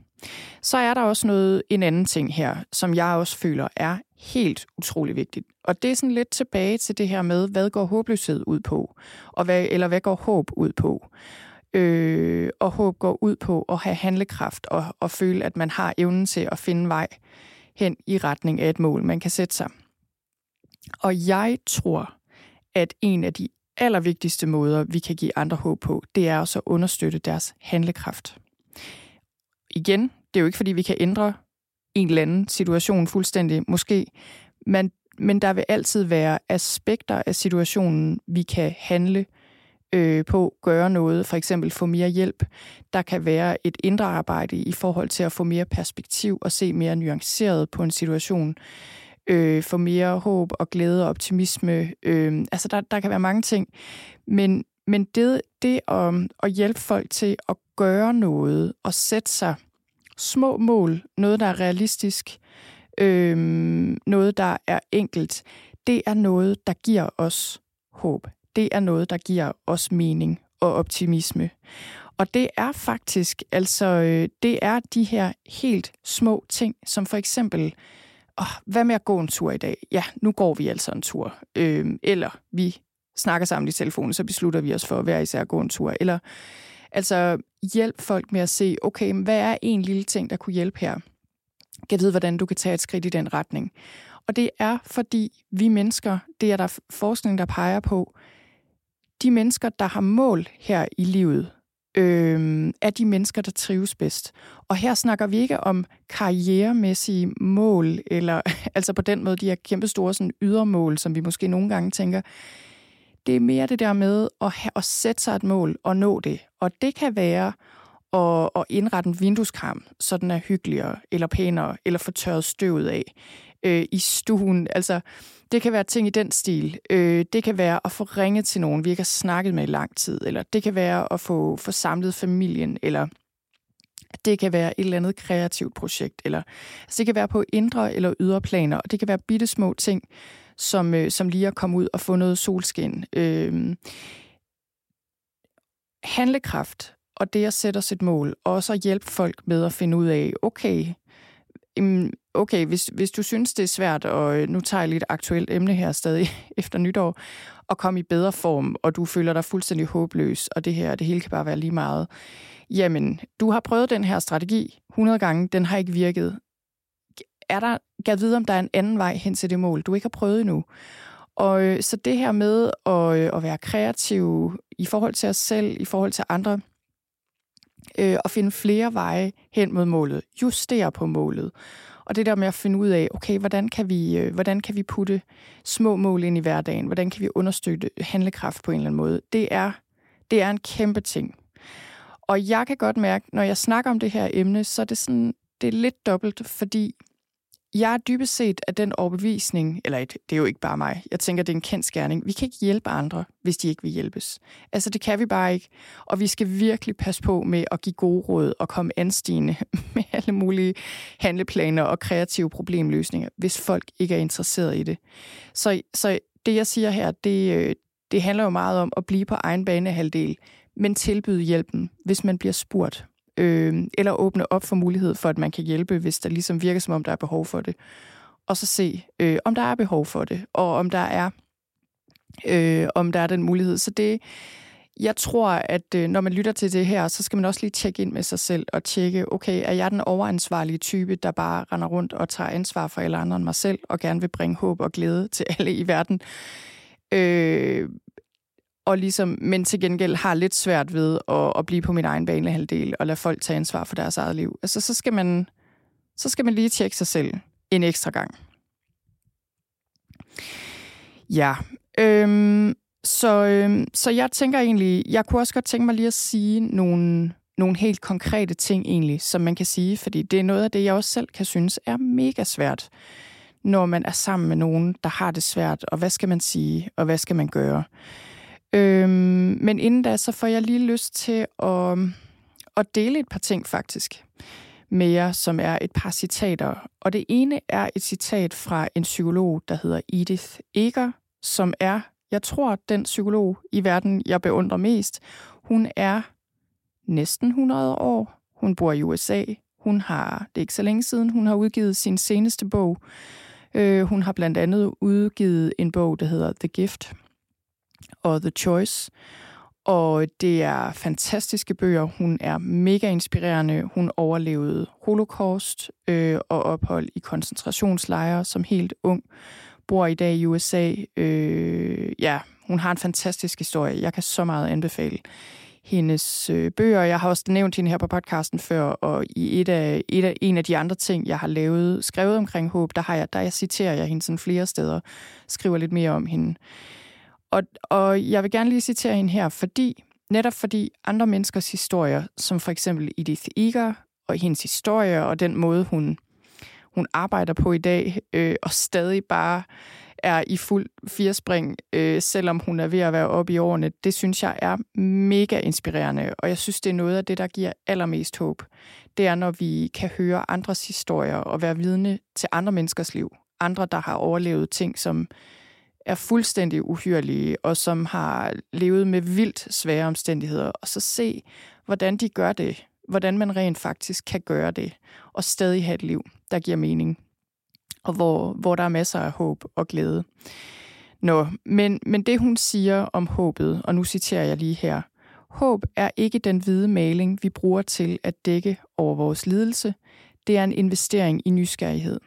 Så er der også noget, en anden ting her, som jeg også føler er helt utrolig vigtigt. Og det er sådan lidt tilbage til det her med, hvad går håbløshed ud på? Og hvad, eller hvad går håb ud på? Øh, og håb går ud på at have handlekraft og, og føle, at man har evnen til at finde vej hen i retning af et mål, man kan sætte sig. Og jeg tror, at en af de allervigtigste måder, vi kan give andre håb på, det er også at understøtte deres handlekraft. Igen, det er jo ikke fordi, vi kan ændre en eller anden situation fuldstændig, måske, men, men der vil altid være aspekter af situationen, vi kan handle øh, på, gøre noget, for eksempel få mere hjælp. Der kan være et indre arbejde i forhold til at få mere perspektiv og se mere nuanceret på en situation. Øh, få mere håb og glæde og optimisme. Øh, altså, der, der kan være mange ting. Men, men det, det at, at hjælpe folk til at gøre noget og sætte sig små mål, noget, der er realistisk, øh, noget, der er enkelt, det er noget, der giver os håb det er noget, der giver os mening og optimisme. Og det er faktisk, altså, øh, det er de her helt små ting, som for eksempel, åh, hvad med at gå en tur i dag? Ja, nu går vi altså en tur. Øh, eller vi snakker sammen i telefonen, så beslutter vi os for at være især at gå en tur. Eller altså hjælp folk med at se, okay, hvad er en lille ting, der kunne hjælpe her? Kan vide, hvordan du kan tage et skridt i den retning. Og det er, fordi vi mennesker, det er der forskning, der peger på, de mennesker, der har mål her i livet, øh, er de mennesker, der trives bedst. Og her snakker vi ikke om karrieremæssige mål, eller altså på den måde de her kæmpe store sådan, ydermål, som vi måske nogle gange tænker. Det er mere det der med at, have, at sætte sig et mål og nå det. Og det kan være at, at indrette en vindueskram, så den er hyggeligere, eller pænere, eller få tørret støvet af øh, i stuen. Altså, det kan være ting i den stil. Øh, det kan være at få ringet til nogen, vi ikke har snakket med i lang tid. Eller det kan være at få, få samlet familien. Eller det kan være et eller andet kreativt projekt. Eller, altså det kan være på indre eller ydre planer. Og det kan være bitte små ting, som, øh, som lige at komme ud og få noget solskin. Øh, handlekraft og det at sætte os et mål, og så hjælpe folk med at finde ud af, okay, mm, okay, hvis, hvis du synes, det er svært, og øh, nu tager jeg lidt aktuelt emne her stadig efter nytår, at komme i bedre form, og du føler dig fuldstændig håbløs, og det her, det hele kan bare være lige meget, jamen, du har prøvet den her strategi 100 gange, den har ikke virket. Er der, kan vide, om der er en anden vej hen til det mål, du ikke har prøvet endnu? Og øh, så det her med at, øh, at være kreativ i forhold til os selv, i forhold til andre, øh, og finde flere veje hen mod målet, justere på målet. Og det der med at finde ud af, okay, hvordan kan vi, øh, hvordan kan vi putte små mål ind i hverdagen? Hvordan kan vi understøtte handlekraft på en eller anden måde? Det er, det er en kæmpe ting. Og jeg kan godt mærke, når jeg snakker om det her emne, så er det sådan, det er lidt dobbelt, fordi jeg er dybest set af den overbevisning, eller det er jo ikke bare mig, jeg tænker, det er en kendt skærning. Vi kan ikke hjælpe andre, hvis de ikke vil hjælpes. Altså, det kan vi bare ikke. Og vi skal virkelig passe på med at give gode råd og komme anstigende med alle mulige handleplaner og kreative problemløsninger, hvis folk ikke er interesseret i det. Så, så det, jeg siger her, det, øh, det handler jo meget om at blive på egen banehalvdel, men tilbyde hjælpen, hvis man bliver spurgt øh, eller åbne op for mulighed for, at man kan hjælpe, hvis der ligesom virker, som om der er behov for det. Og så se, øh, om der er behov for det, og om der er, øh, om der er den mulighed. Så det, jeg tror, at øh, når man lytter til det her, så skal man også lige tjekke ind med sig selv og tjekke, okay, er jeg den overansvarlige type, der bare render rundt og tager ansvar for alle andre end mig selv, og gerne vil bringe håb og glæde til alle i verden? Øh, og ligesom, men til gengæld har lidt svært ved at, at blive på min egen banehalvdel og lade folk tage ansvar for deres eget liv. Altså, så skal man, så skal man lige tjekke sig selv en ekstra gang. Ja, øhm, så, øhm, så jeg tænker egentlig, jeg kunne også godt tænke mig lige at sige nogle, nogle helt konkrete ting egentlig, som man kan sige, fordi det er noget af det, jeg også selv kan synes er mega svært, når man er sammen med nogen, der har det svært, og hvad skal man sige, og hvad skal man gøre? Øhm, men inden da, så får jeg lige lyst til at, at dele et par ting faktisk med jer, som er et par citater. Og det ene er et citat fra en psykolog, der hedder Edith Eger, som er, jeg tror, den psykolog i verden, jeg beundrer mest. Hun er næsten 100 år. Hun bor i USA. Hun har, det er ikke så længe siden, hun har udgivet sin seneste bog. Øh, hun har blandt andet udgivet en bog, der hedder The Gift, og The Choice. Og det er fantastiske bøger. Hun er mega inspirerende. Hun overlevede holocaust øh, og ophold i koncentrationslejre som helt ung. Bor i dag i USA. Øh, ja, hun har en fantastisk historie. Jeg kan så meget anbefale hendes øh, bøger. Jeg har også nævnt hende her på podcasten før, og i et af, et af, en af de andre ting, jeg har lavet, skrevet omkring håb, der, har jeg, der jeg citerer jeg hende sådan flere steder, skriver lidt mere om hende. Og, og jeg vil gerne lige citere hende her, fordi netop fordi andre menneskers historier, som for eksempel Edith Eger og hendes historie og den måde, hun, hun arbejder på i dag, øh, og stadig bare er i fuld firespring, øh, selvom hun er ved at være oppe i årene, det synes jeg er mega inspirerende, og jeg synes, det er noget af det, der giver allermest håb. Det er, når vi kan høre andres historier og være vidne til andre menneskers liv. Andre, der har overlevet ting, som er fuldstændig uhyrlige, og som har levet med vildt svære omstændigheder, og så se, hvordan de gør det, hvordan man rent faktisk kan gøre det, og stadig have et liv, der giver mening, og hvor, hvor der er masser af håb og glæde. Nå, men, men det hun siger om håbet, og nu citerer jeg lige her, Håb er ikke den hvide maling, vi bruger til at dække over vores lidelse. Det er en investering i nysgerrighed.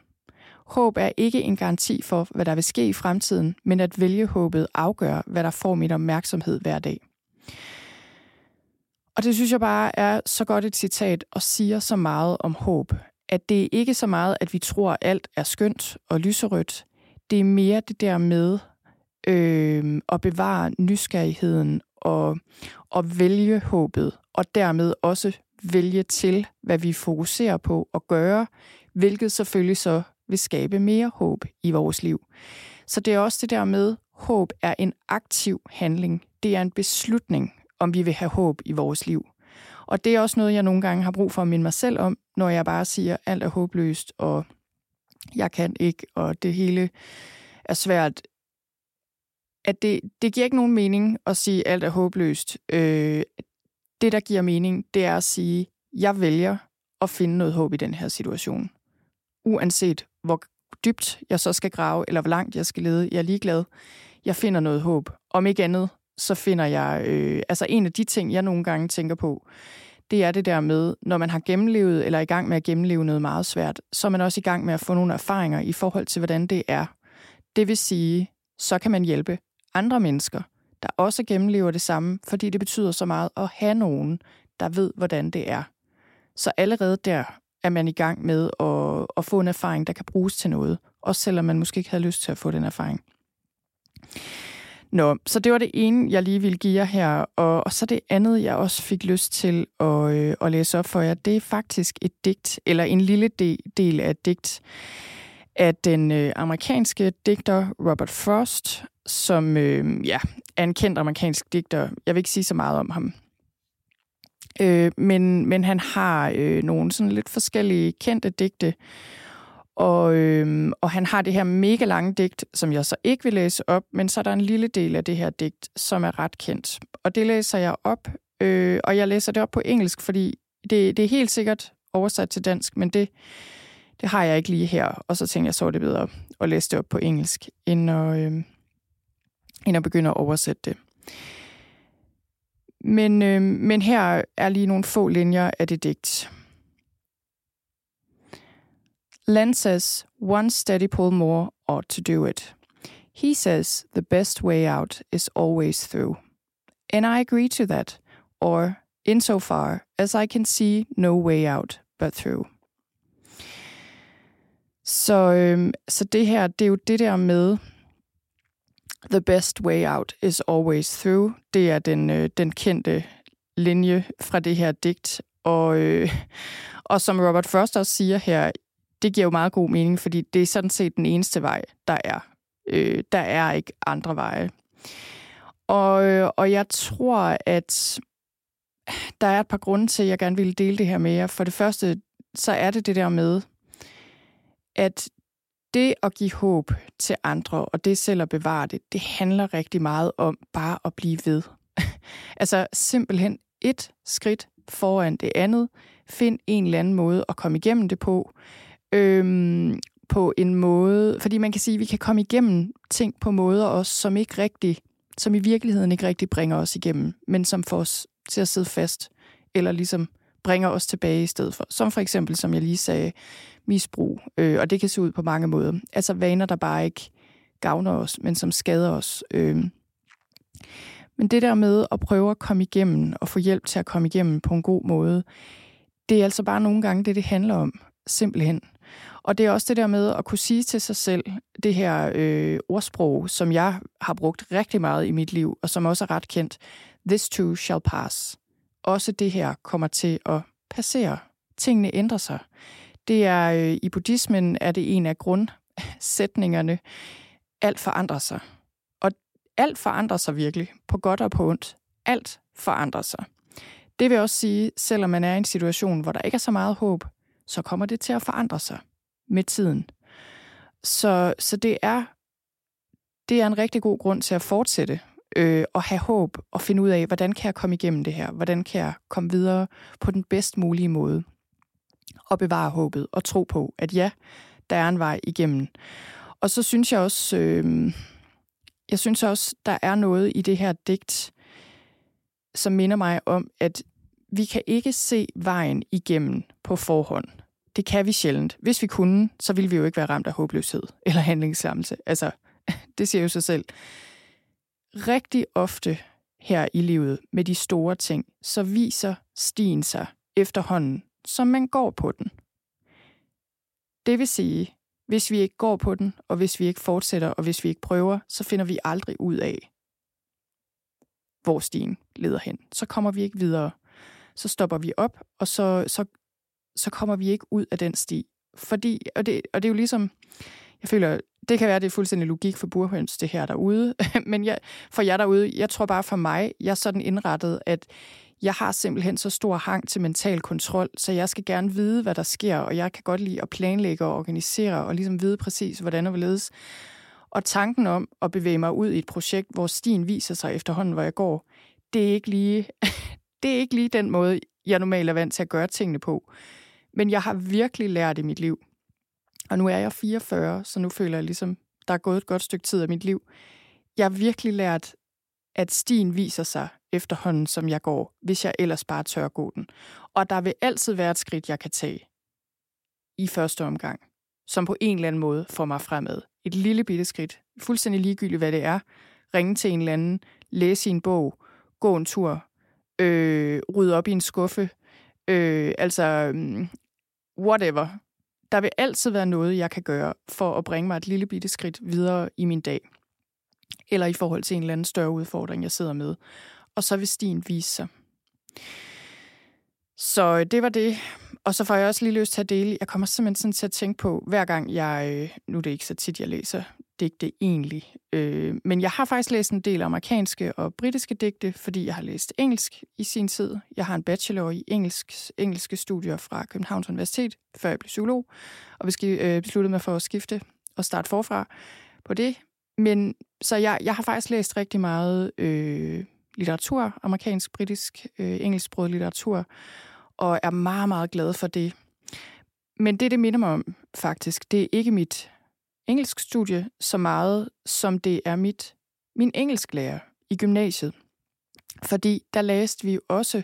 Håb er ikke en garanti for, hvad der vil ske i fremtiden, men at vælge håbet afgør, hvad der får min opmærksomhed hver dag. Og det synes jeg bare er så godt et citat og siger så meget om håb, at det er ikke så meget, at vi tror, at alt er skønt og lyserødt. Det er mere det der med øh, at bevare nysgerrigheden og, og vælge håbet, og dermed også vælge til, hvad vi fokuserer på at gøre, hvilket selvfølgelig så vil skabe mere håb i vores liv. Så det er også det der med, håb er en aktiv handling. Det er en beslutning, om vi vil have håb i vores liv. Og det er også noget, jeg nogle gange har brug for at minde mig selv om, når jeg bare siger, at alt er håbløst, og jeg kan ikke, og det hele er svært at det, det giver ikke nogen mening at sige, at alt er håbløst. Øh, det, der giver mening, det er at sige, jeg vælger at finde noget håb i den her situation. Uanset hvor dybt jeg så skal grave, eller hvor langt jeg skal lede, jeg er ligeglad. Jeg finder noget håb. Om ikke andet, så finder jeg... Øh, altså en af de ting, jeg nogle gange tænker på, det er det der med, når man har gennemlevet, eller er i gang med at gennemleve noget meget svært, så er man også i gang med at få nogle erfaringer i forhold til, hvordan det er. Det vil sige, så kan man hjælpe andre mennesker, der også gennemlever det samme, fordi det betyder så meget at have nogen, der ved, hvordan det er. Så allerede der er man i gang med at, at få en erfaring, der kan bruges til noget, også selvom man måske ikke havde lyst til at få den erfaring. Nå, så det var det ene, jeg lige ville give jer her, og, og så det andet, jeg også fik lyst til at, øh, at læse op for jer, det er faktisk et digt, eller en lille del, del af et digt af den øh, amerikanske digter Robert Frost, som øh, ja, er en kendt amerikansk digter. Jeg vil ikke sige så meget om ham. Øh, men, men han har øh, nogle sådan lidt forskellige kendte digte, og, øh, og han har det her mega lange digt, som jeg så ikke vil læse op, men så er der en lille del af det her digt, som er ret kendt. Og det læser jeg op, øh, og jeg læser det op på engelsk, fordi det, det er helt sikkert oversat til dansk, men det, det har jeg ikke lige her. Og så tænkte jeg, så det bedre at læse det op på engelsk, end at, øh, end at begynde at oversætte det. Men, øh, men her er lige nogle få linjer af det digt. Len says one steady pull more ought to do it. He says the best way out is always through. And I agree to that, or insofar as I can see no way out but through. Så, øh, så det her, det er jo det der med, The best way out is always through. Det er den, øh, den kendte linje fra det her digt. Og, øh, og som Robert Frost også siger her, det giver jo meget god mening, fordi det er sådan set den eneste vej, der er. Øh, der er ikke andre veje. Og, øh, og jeg tror, at der er et par grunde til, at jeg gerne ville dele det her med jer. For det første, så er det det der med, at det at give håb til andre, og det selv at bevare det, det handler rigtig meget om bare at blive ved. altså simpelthen et skridt foran det andet. Find en eller anden måde at komme igennem det på. Øhm, på en måde, fordi man kan sige, at vi kan komme igennem ting på måder også, som ikke rigtig, som i virkeligheden ikke rigtig bringer os igennem, men som får os til at sidde fast, eller ligesom bringer os tilbage i stedet for. Som for eksempel, som jeg lige sagde, misbrug, øh, og det kan se ud på mange måder. Altså vaner, der bare ikke gavner os, men som skader os. Øh. Men det der med at prøve at komme igennem og få hjælp til at komme igennem på en god måde, det er altså bare nogle gange det, det handler om, simpelthen. Og det er også det der med at kunne sige til sig selv, det her øh, ordsprog, som jeg har brugt rigtig meget i mit liv, og som også er ret kendt, this too shall pass. Også det her kommer til at passere. Tingene ændrer sig. Det er øh, i buddhismen er det en af grundsætningerne. Alt forandrer sig. Og alt forandrer sig virkelig, på godt og på ondt. Alt forandrer sig. Det vil også sige, selvom man er i en situation, hvor der ikke er så meget håb, så kommer det til at forandre sig med tiden. Så, så det er det er en rigtig god grund til at fortsætte øh, og have håb og finde ud af, hvordan kan jeg komme igennem det her? Hvordan kan jeg komme videre på den bedst mulige måde? Og bevare håbet og tro på, at ja, der er en vej igennem. Og så synes jeg også, øh, jeg synes også, der er noget i det her digt, som minder mig om, at vi kan ikke se vejen igennem på forhånd. Det kan vi sjældent. Hvis vi kunne, så ville vi jo ikke være ramt af håbløshed eller handlingslammelse. Altså, det siger jo sig selv. Rigtig ofte her i livet med de store ting, så viser stien sig efterhånden, som man går på den. Det vil sige, hvis vi ikke går på den, og hvis vi ikke fortsætter, og hvis vi ikke prøver, så finder vi aldrig ud af, hvor stien leder hen. Så kommer vi ikke videre. Så stopper vi op, og så, så, så kommer vi ikke ud af den sti. Fordi, og det, og det er jo ligesom, jeg føler, det kan være, det er fuldstændig logik for burhøns, det her derude. Men jeg, for jer derude, jeg tror bare for mig, jeg er sådan indrettet, at jeg har simpelthen så stor hang til mental kontrol, så jeg skal gerne vide, hvad der sker, og jeg kan godt lide at planlægge og organisere, og ligesom vide præcis, hvordan og hvorledes. Og tanken om at bevæge mig ud i et projekt, hvor stien viser sig efterhånden, hvor jeg går, det er ikke lige, det er ikke lige den måde, jeg normalt er vant til at gøre tingene på. Men jeg har virkelig lært i mit liv, og nu er jeg 44, så nu føler jeg ligesom, der er gået et godt stykke tid af mit liv. Jeg har virkelig lært, at stien viser sig efterhånden, som jeg går, hvis jeg ellers bare tør gå den. Og der vil altid være et skridt, jeg kan tage i første omgang, som på en eller anden måde får mig fremad. Et lille bitte skridt, fuldstændig ligegyldigt, hvad det er. Ringe til en eller anden, læse i en bog, gå en tur, øh, rydde op i en skuffe, øh, altså mm, whatever. Der vil altid være noget, jeg kan gøre for at bringe mig et lille bitte skridt videre i min dag. Eller i forhold til en eller anden større udfordring, jeg sidder med. Og så vil stien vise sig. Så øh, det var det. Og så får jeg også lige lyst til at dele. Jeg kommer simpelthen sådan til at tænke på, hver gang jeg... Øh, nu er det ikke så tit, jeg læser digte egentlig. Øh, men jeg har faktisk læst en del amerikanske og britiske digte, fordi jeg har læst engelsk i sin tid. Jeg har en bachelor i engelsk, engelske studier fra Københavns Universitet, før jeg blev psykolog, og øh, besluttede mig for at skifte og starte forfra på det. Men så jeg, jeg har faktisk læst rigtig meget øh, litteratur, amerikansk, britisk, øh, engelsksproget litteratur, og er meget, meget glad for det. Men det, det minder mig om, faktisk, det er ikke mit engelsk studie så meget, som det er mit, min engelsklærer i gymnasiet. Fordi der læste vi jo også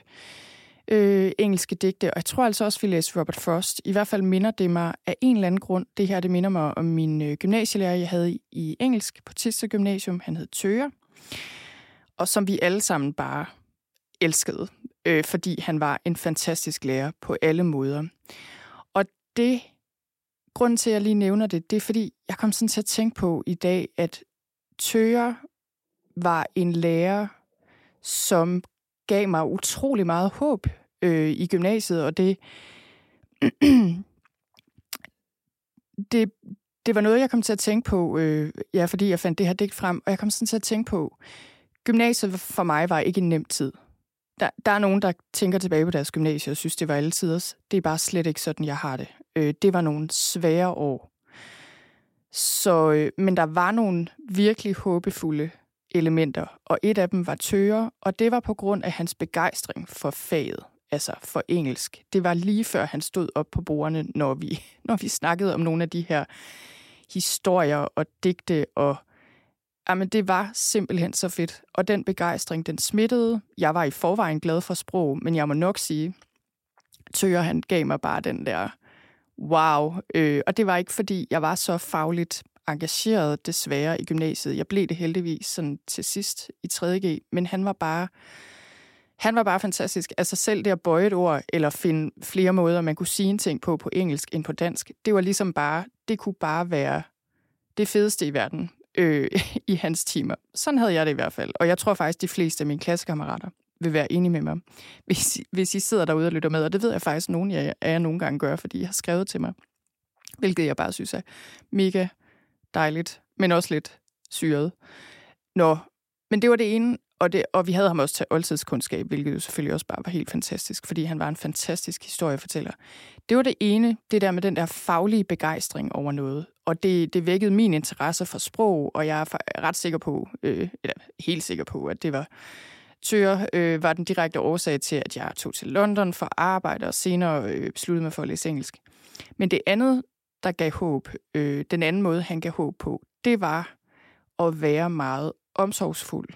øh, engelske digte, og jeg tror altså også, vi læste Robert Frost. I hvert fald minder det mig af en eller anden grund. Det her, det minder mig om min øh, gymnasielærer, jeg havde i, i engelsk på Tiste Gymnasium. Han hed Tøger, og som vi alle sammen bare elskede, øh, fordi han var en fantastisk lærer på alle måder. Og det grunden til, at jeg lige nævner det, det er, fordi jeg kom sådan til at tænke på i dag, at Tøger var en lærer, som gav mig utrolig meget håb øh, i gymnasiet, og det, det, det var noget, jeg kom til at tænke på, øh, ja, fordi jeg fandt det her digt frem, og jeg kom sådan til at tænke på, gymnasiet for mig var ikke en nem tid. Der, der er nogen, der tænker tilbage på deres gymnasie og synes, det var alle tiders. Det er bare slet ikke sådan, jeg har det. Øh, det var nogle svære år. Så, øh, men der var nogle virkelig håbefulde elementer, og et af dem var Tøre, og det var på grund af hans begejstring for faget, altså for engelsk. Det var lige før han stod op på bordene, når vi, når vi snakkede om nogle af de her historier og digte, og jamen, det var simpelthen så fedt. Og den begejstring, den smittede. Jeg var i forvejen glad for sprog, men jeg må nok sige, Tøger han gav mig bare den der wow. Øh, og det var ikke, fordi jeg var så fagligt engageret desværre i gymnasiet. Jeg blev det heldigvis sådan til sidst i 3.G, men han var bare han var bare fantastisk. Altså selv det at bøje et ord, eller finde flere måder, man kunne sige en ting på på engelsk end på dansk, det var ligesom bare, det kunne bare være det fedeste i verden øh, i hans timer. Sådan havde jeg det i hvert fald. Og jeg tror faktisk, de fleste af mine klassekammerater vil være enige med mig, hvis, hvis I sidder derude og lytter med. Og det ved jeg faktisk, at nogen af jer nogle gange gør, fordi I har skrevet til mig. Hvilket jeg bare synes er mega dejligt, men også lidt syret. Nå, men det var det ene og, det, og vi havde ham også til oldtidskundskab, hvilket jo selvfølgelig også bare var helt fantastisk, fordi han var en fantastisk historiefortæller. Det var det ene, det der med den der faglige begejstring over noget. Og det, det vækkede min interesse for sprog, og jeg er ret sikker på, øh, eller helt sikker på, at det var Tøger øh, var den direkte årsag til, at jeg tog til London for at arbejde, og senere øh, besluttede mig for at læse engelsk. Men det andet, der gav håb, øh, den anden måde, han gav håb på, det var at være meget omsorgsfuld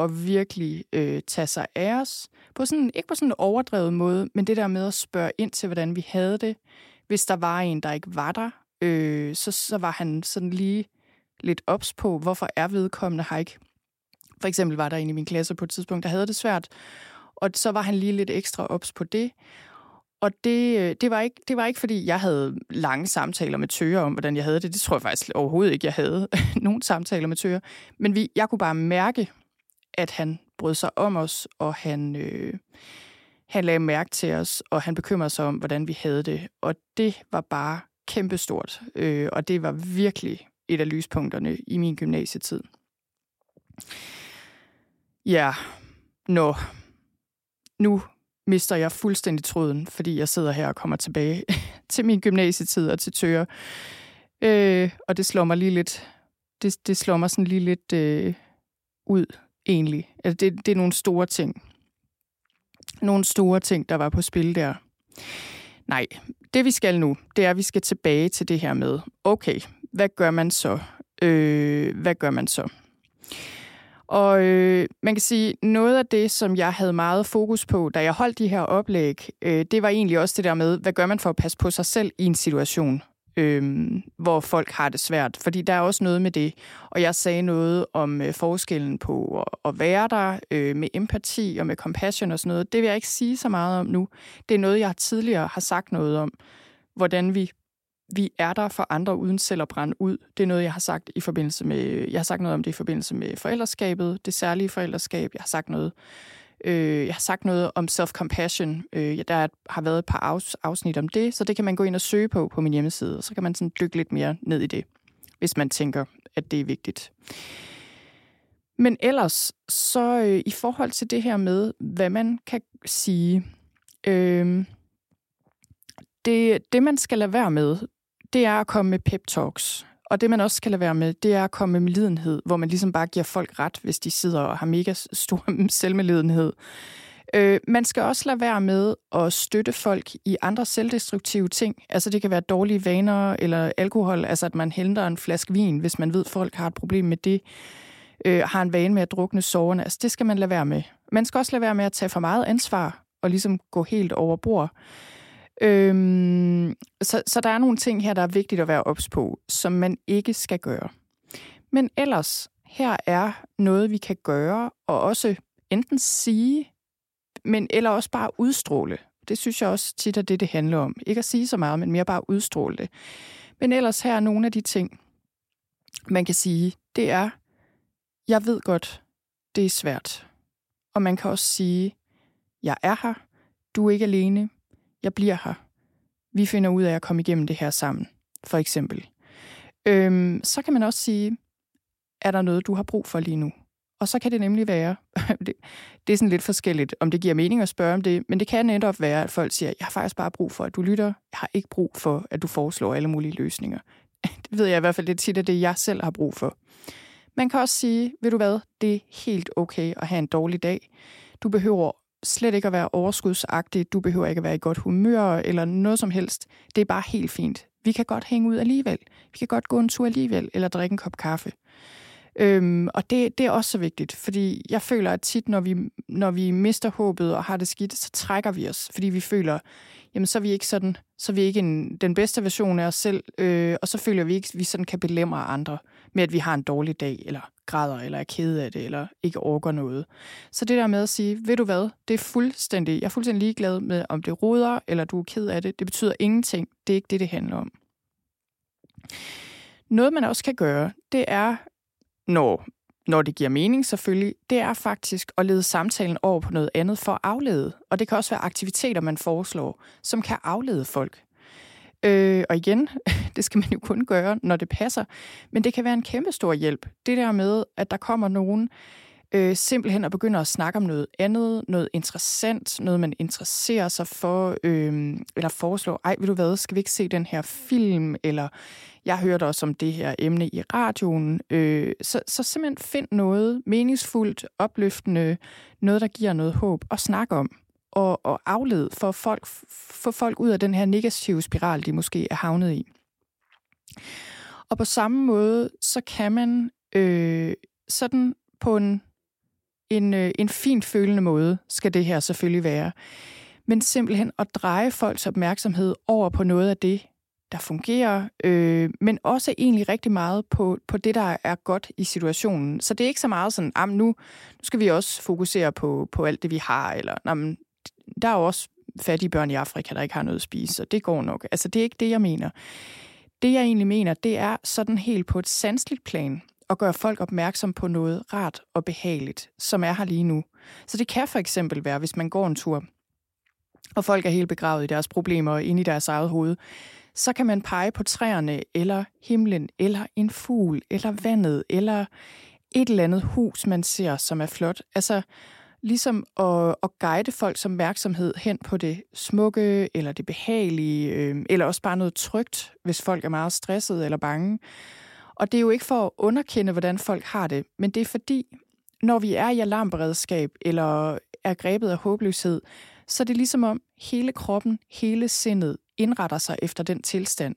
og virkelig øh, tage sig af os. På sådan, ikke på sådan en overdrevet måde, men det der med at spørge ind til, hvordan vi havde det. Hvis der var en, der ikke var der, øh, så, så var han sådan lige lidt ops på, hvorfor er vedkommende her ikke. For eksempel var der en i min klasse på et tidspunkt, der havde det svært, og så var han lige lidt ekstra ops på det. Og det, øh, det, var ikke, det var ikke, fordi jeg havde lange samtaler med Tøger om, hvordan jeg havde det. Det tror jeg faktisk overhovedet ikke, jeg havde nogen samtaler med Tøger. Men vi, jeg kunne bare mærke, at han brød sig om os, og han, øh, han lagde mærke til os, og han bekymrede sig om, hvordan vi havde det. Og det var bare kæmpestort, øh, og det var virkelig et af lyspunkterne i min gymnasietid. Ja, nå. Nu mister jeg fuldstændig tråden, fordi jeg sidder her og kommer tilbage til min gymnasietid og til tøger. Øh, og det slår mig lige lidt, det, det slår mig sådan lige lidt øh, ud, egentlig. Altså, det, det er nogle store ting. Nogle store ting, der var på spil der. Nej, det vi skal nu, det er, at vi skal tilbage til det her med, okay, hvad gør man så? Øh, hvad gør man så? Og øh, man kan sige, noget af det, som jeg havde meget fokus på, da jeg holdt de her oplæg, øh, det var egentlig også det der med, hvad gør man for at passe på sig selv i en situation, øh, hvor folk har det svært. Fordi der er også noget med det. Og jeg sagde noget om øh, forskellen på at, at være der øh, med empati og med compassion og sådan noget. Det vil jeg ikke sige så meget om nu. Det er noget, jeg tidligere har sagt noget om, hvordan vi vi er der for andre uden selv at brænde ud. Det er noget, jeg har sagt i forbindelse med, jeg har sagt noget om det i forbindelse med forældreskabet, det særlige forældreskab. Jeg har sagt noget, øh, jeg har sagt noget om self-compassion. Øh, der har været et par afsnit om det, så det kan man gå ind og søge på på min hjemmeside, og så kan man sådan dykke lidt mere ned i det, hvis man tænker, at det er vigtigt. Men ellers, så øh, i forhold til det her med, hvad man kan sige, øh, det, det man skal lade være med, det er at komme med pep talks. Og det, man også skal lade være med, det er at komme med lidenhed, hvor man ligesom bare giver folk ret, hvis de sidder og har mega stor selvmedlidenhed. Øh, man skal også lade være med at støtte folk i andre selvdestruktive ting. Altså det kan være dårlige vaner eller alkohol, altså at man henter en flaske vin, hvis man ved, at folk har et problem med det, øh, har en vane med at drukne soverne. Altså det skal man lade være med. Man skal også lade være med at tage for meget ansvar og ligesom gå helt over bord. Øhm, så, så der er nogle ting her, der er vigtigt at være ops på, som man ikke skal gøre. Men ellers, her er noget, vi kan gøre, og også enten sige, men eller også bare udstråle. Det synes jeg også tit er det, det handler om. Ikke at sige så meget, men mere bare udstråle det. Men ellers her er nogle af de ting, man kan sige, det er, jeg ved godt, det er svært. Og man kan også sige, jeg er her, du er ikke alene, jeg bliver her. Vi finder ud af at komme igennem det her sammen, for eksempel. Øhm, så kan man også sige, er der noget, du har brug for lige nu? Og så kan det nemlig være, det, det er sådan lidt forskelligt, om det giver mening at spørge om det, men det kan netop være, at folk siger, jeg har faktisk bare brug for, at du lytter. Jeg har ikke brug for, at du foreslår alle mulige løsninger. Det ved jeg i hvert fald, det tit er det, jeg selv har brug for. Man kan også sige, ved du hvad, det er helt okay at have en dårlig dag. Du behøver slet ikke at være overskudsagtig, du behøver ikke at være i godt humør eller noget som helst. Det er bare helt fint. Vi kan godt hænge ud alligevel. Vi kan godt gå en tur alligevel, eller drikke en kop kaffe. Øhm, og det, det er også så vigtigt, fordi jeg føler, at tit, når vi, når vi mister håbet og har det skidt, så trækker vi os, fordi vi føler, jamen så er vi ikke sådan, så er vi ikke en, den bedste version af os selv, øh, og så føler vi ikke, at vi sådan kan belemre andre med, at vi har en dårlig dag, eller græder, eller er ked af det, eller ikke orker noget. Så det der med at sige, ved du hvad, det er fuldstændig, jeg er fuldstændig ligeglad med, om det ruder, eller du er ked af det. Det betyder ingenting. Det er ikke det, det handler om. Noget, man også kan gøre, det er, når, når det giver mening selvfølgelig, det er faktisk at lede samtalen over på noget andet for at aflede. Og det kan også være aktiviteter, man foreslår, som kan aflede folk. Øh, og igen, det skal man jo kun gøre, når det passer. Men det kan være en kæmpe stor hjælp. Det der med, at der kommer nogen, Øh, simpelthen og begynder at snakke om noget andet, noget interessant, noget man interesserer sig for, øh, eller foreslå, ej, vil du hvad, skal vi ikke se den her film, eller jeg hørte også om det her emne i radioen. Øh, så, så simpelthen find noget meningsfuldt, opløftende, noget, der giver noget håb, at snakke om og, og aflede for folk, for folk ud af den her negative spiral, de måske er havnet i. Og på samme måde, så kan man øh, sådan på en, en, øh, en fint følende måde, skal det her selvfølgelig være, men simpelthen at dreje folks opmærksomhed over på noget af det, der fungerer, øh, men også egentlig rigtig meget på, på det, der er godt i situationen. Så det er ikke så meget sådan, at nu, nu skal vi også fokusere på, på alt det, vi har, eller jamen, der er jo også fattige børn i Afrika, der ikke har noget at spise, så det går nok. Altså, det er ikke det, jeg mener. Det, jeg egentlig mener, det er sådan helt på et sansligt plan at gøre folk opmærksom på noget rart og behageligt, som er her lige nu. Så det kan for eksempel være, hvis man går en tur, og folk er helt begravet i deres problemer og inde i deres eget hoved, så kan man pege på træerne, eller himlen, eller en fugl, eller vandet, eller et eller andet hus, man ser, som er flot. Altså, ligesom at, at guide folks opmærksomhed hen på det smukke, eller det behagelige, øh, eller også bare noget trygt, hvis folk er meget stressede eller bange. Og det er jo ikke for at underkende, hvordan folk har det, men det er fordi, når vi er i alarmberedskab, eller er grebet af håbløshed, så er det ligesom om hele kroppen, hele sindet indretter sig efter den tilstand,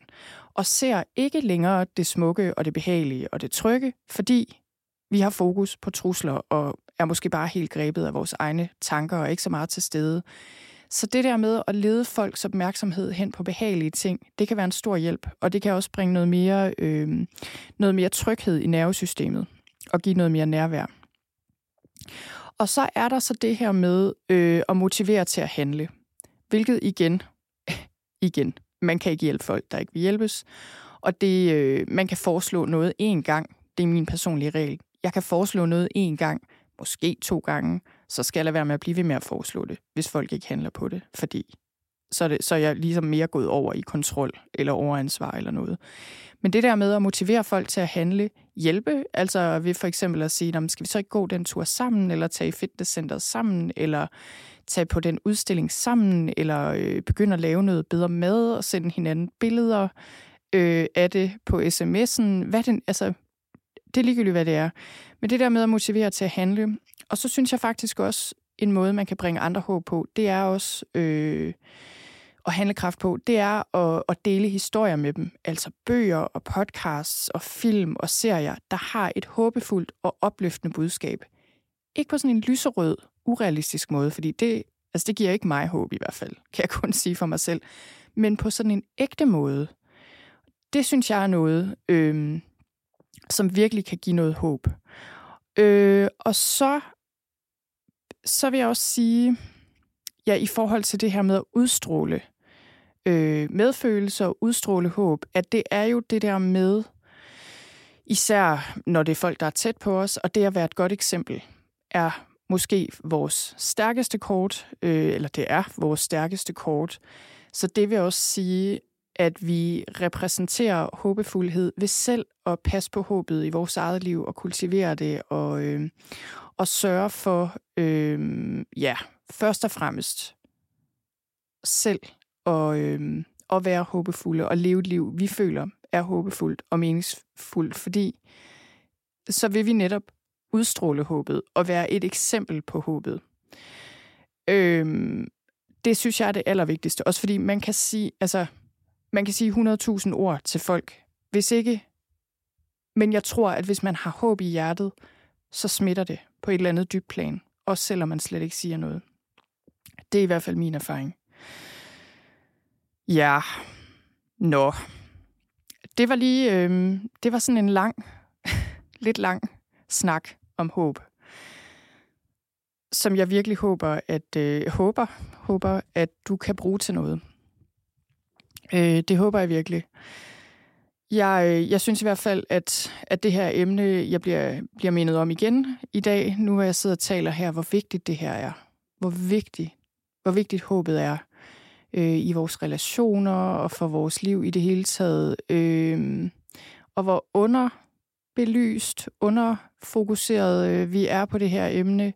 og ser ikke længere det smukke og det behagelige og det trygge, fordi vi har fokus på trusler og er måske bare helt grebet af vores egne tanker og ikke så meget til stede. Så det der med at lede folks opmærksomhed hen på behagelige ting, det kan være en stor hjælp, og det kan også bringe noget mere, øh, noget mere tryghed i nervesystemet og give noget mere nærvær. Og så er der så det her med øh, at motivere til at handle, hvilket igen, igen, man kan ikke hjælpe folk, der ikke vil hjælpes, og det, øh, man kan foreslå noget én gang, det er min personlige regel. Jeg kan foreslå noget én gang, måske to gange, så skal jeg lade være med at blive ved med at foreslå det, hvis folk ikke handler på det, fordi så er, det, så er jeg ligesom mere gået over i kontrol eller overansvar eller noget. Men det der med at motivere folk til at handle, hjælpe, altså ved for eksempel at sige, skal vi så ikke gå den tur sammen, eller tage i fitnesscenteret sammen, eller tage på den udstilling sammen, eller øh, begynde at lave noget bedre mad og sende hinanden billeder øh, af det på sms'en. Hvad den, altså, det er ligegyldigt, hvad det er. Men det der med at motivere til at handle. Og så synes jeg faktisk også, en måde, man kan bringe andre håb på, det er også øh, at handle kraft på, det er at, at dele historier med dem. Altså bøger og podcasts og film og serier, der har et håbefuldt og opløftende budskab. Ikke på sådan en lyserød, urealistisk måde, fordi det, altså det giver ikke mig håb i hvert fald, kan jeg kun sige for mig selv. Men på sådan en ægte måde. Det synes jeg er noget, øh, som virkelig kan give noget håb. Øh, og så, så vil jeg også sige, ja, i forhold til det her med at udstråle øh, medfølelse og udstråle håb, at det er jo det der med, især når det er folk, der er tæt på os, og det at være et godt eksempel, er måske vores stærkeste kort, øh, eller det er vores stærkeste kort. Så det vil også sige, at vi repræsenterer håbefuldhed ved selv at passe på håbet i vores eget liv og kultivere det og, øh, og sørge for, øh, ja, først og fremmest selv at, øh, at være håbefulde og leve et liv, vi føler er håbefuldt og meningsfuldt, fordi så vil vi netop udstråle håbet og være et eksempel på håbet. Øh, det synes jeg er det allervigtigste. Også fordi man kan sige, altså man kan sige 100.000 ord til folk. Hvis ikke, men jeg tror, at hvis man har håb i hjertet, så smitter det på et eller andet dybt plan, også selvom man slet ikke siger noget. Det er i hvert fald min erfaring. Ja, nå. Det var lige, øh, det var sådan en lang, lidt lang snak om håb, som jeg virkelig håber, at øh, håber, håber, at du kan bruge til noget. Øh, det håber jeg virkelig. Jeg, øh, jeg synes i hvert fald, at, at det her emne, jeg bliver, bliver mindet om igen i dag, nu hvor jeg sidder og taler her, hvor vigtigt det her er. Hvor vigtigt, hvor vigtigt håbet er øh, i vores relationer og for vores liv i det hele taget. Øh, og hvor underbelyst, underfokuseret øh, vi er på det her emne.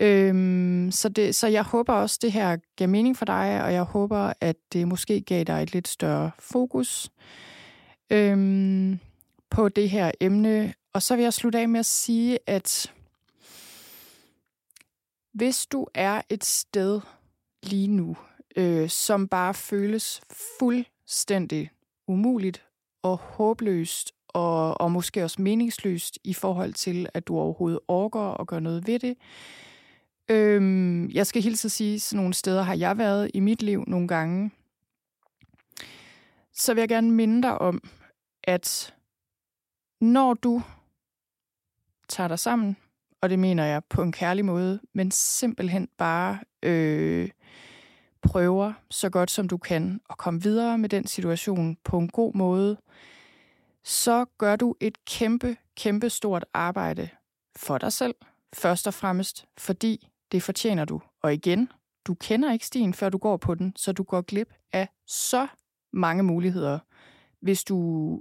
Øhm, så, det, så jeg håber også, det her giver mening for dig, og jeg håber, at det måske gav dig et lidt større fokus øhm, på det her emne. Og så vil jeg slutte af med at sige, at hvis du er et sted lige nu, øh, som bare føles fuldstændig umuligt og håbløst og, og måske også meningsløst i forhold til, at du overhovedet orker og gør noget ved det. Øhm, jeg skal hilse at sige, sådan nogle steder har jeg været i mit liv nogle gange. Så vil jeg gerne minde dig om, at når du tager dig sammen, og det mener jeg på en kærlig måde, men simpelthen bare øh, prøver så godt som du kan at komme videre med den situation på en god måde, så gør du et kæmpe, kæmpe stort arbejde for dig selv, først og fremmest, fordi det fortjener du. Og igen, du kender ikke stien, før du går på den, så du går glip af så mange muligheder, hvis du,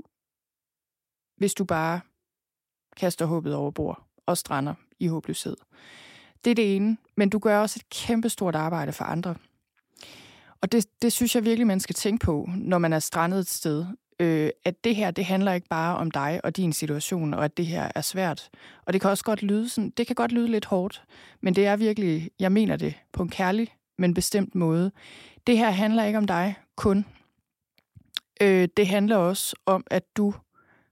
hvis du bare kaster håbet over bord og strander i håbløshed. Det er det ene, men du gør også et kæmpestort arbejde for andre. Og det, det synes jeg virkelig, man skal tænke på, når man er strandet et sted. Øh, at det her, det handler ikke bare om dig og din situation, og at det her er svært. Og det kan også godt lyde sådan, det kan godt lyde lidt hårdt, men det er virkelig, jeg mener det på en kærlig, men bestemt måde. Det her handler ikke om dig kun. Øh, det handler også om, at du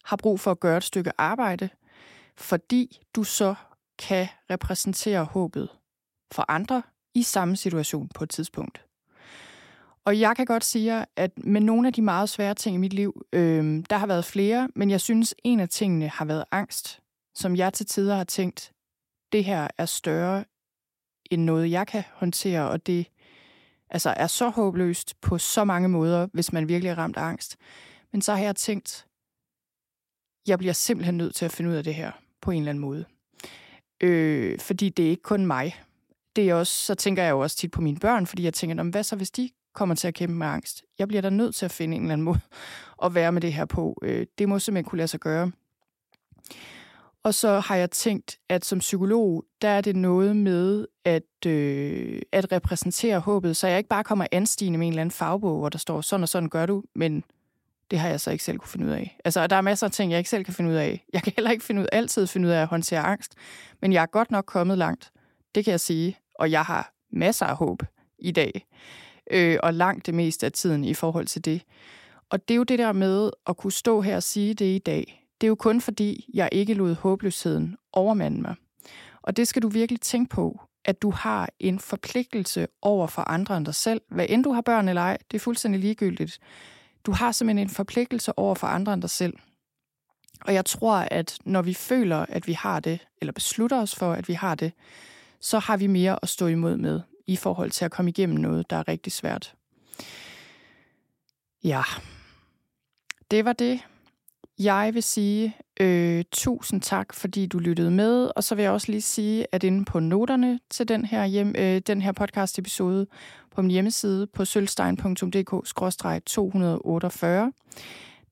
har brug for at gøre et stykke arbejde, fordi du så kan repræsentere håbet for andre i samme situation på et tidspunkt. Og jeg kan godt sige, at med nogle af de meget svære ting i mit liv, øh, der har været flere, men jeg synes, en af tingene har været angst, som jeg til tider har tænkt, det her er større end noget, jeg kan håndtere, og det altså, er så håbløst på så mange måder, hvis man virkelig er ramt af angst. Men så har jeg tænkt, jeg bliver simpelthen nødt til at finde ud af det her på en eller anden måde. Øh, fordi det er ikke kun mig. Det er også, så tænker jeg jo også tit på mine børn, fordi jeg tænker, hvad så hvis de kommer til at kæmpe med angst? Jeg bliver da nødt til at finde en eller anden måde at være med det her på. Øh, det må simpelthen kunne lade sig gøre. Og så har jeg tænkt, at som psykolog, der er det noget med at, øh, at repræsentere håbet, så jeg ikke bare kommer anstigende med en eller anden fagbog, hvor der står, sådan og sådan gør du, men det har jeg så ikke selv kunne finde ud af. Altså, der er masser af ting, jeg ikke selv kan finde ud af. Jeg kan heller ikke finde ud, altid finde ud af at håndtere angst, men jeg er godt nok kommet langt. Det kan jeg sige, og jeg har masser af håb i dag, øh, og langt det meste af tiden i forhold til det. Og det er jo det der med at kunne stå her og sige det i dag. Det er jo kun fordi, jeg ikke lod håbløsheden overmande mig. Og det skal du virkelig tænke på, at du har en forpligtelse over for andre end dig selv. Hvad end du har børn eller ej, det er fuldstændig ligegyldigt. Du har simpelthen en forpligtelse over for andre end dig selv. Og jeg tror, at når vi føler, at vi har det, eller beslutter os for, at vi har det, så har vi mere at stå imod med i forhold til at komme igennem noget, der er rigtig svært. Ja, det var det. Jeg vil sige øh, tusind tak, fordi du lyttede med, og så vil jeg også lige sige, at inde på noterne til den her, hjem, øh, den her podcast-episode på min hjemmeside på sølvstein.dk-248,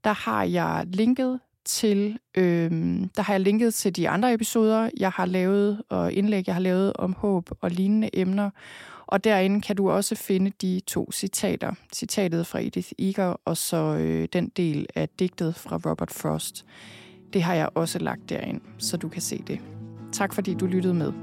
der har jeg linket til, øh, der har jeg linket til de andre episoder, jeg har lavet, og indlæg, jeg har lavet om håb og lignende emner. Og derinde kan du også finde de to citater. Citatet fra Edith Eger, og så øh, den del af digtet fra Robert Frost. Det har jeg også lagt derind, så du kan se det. Tak fordi du lyttede med.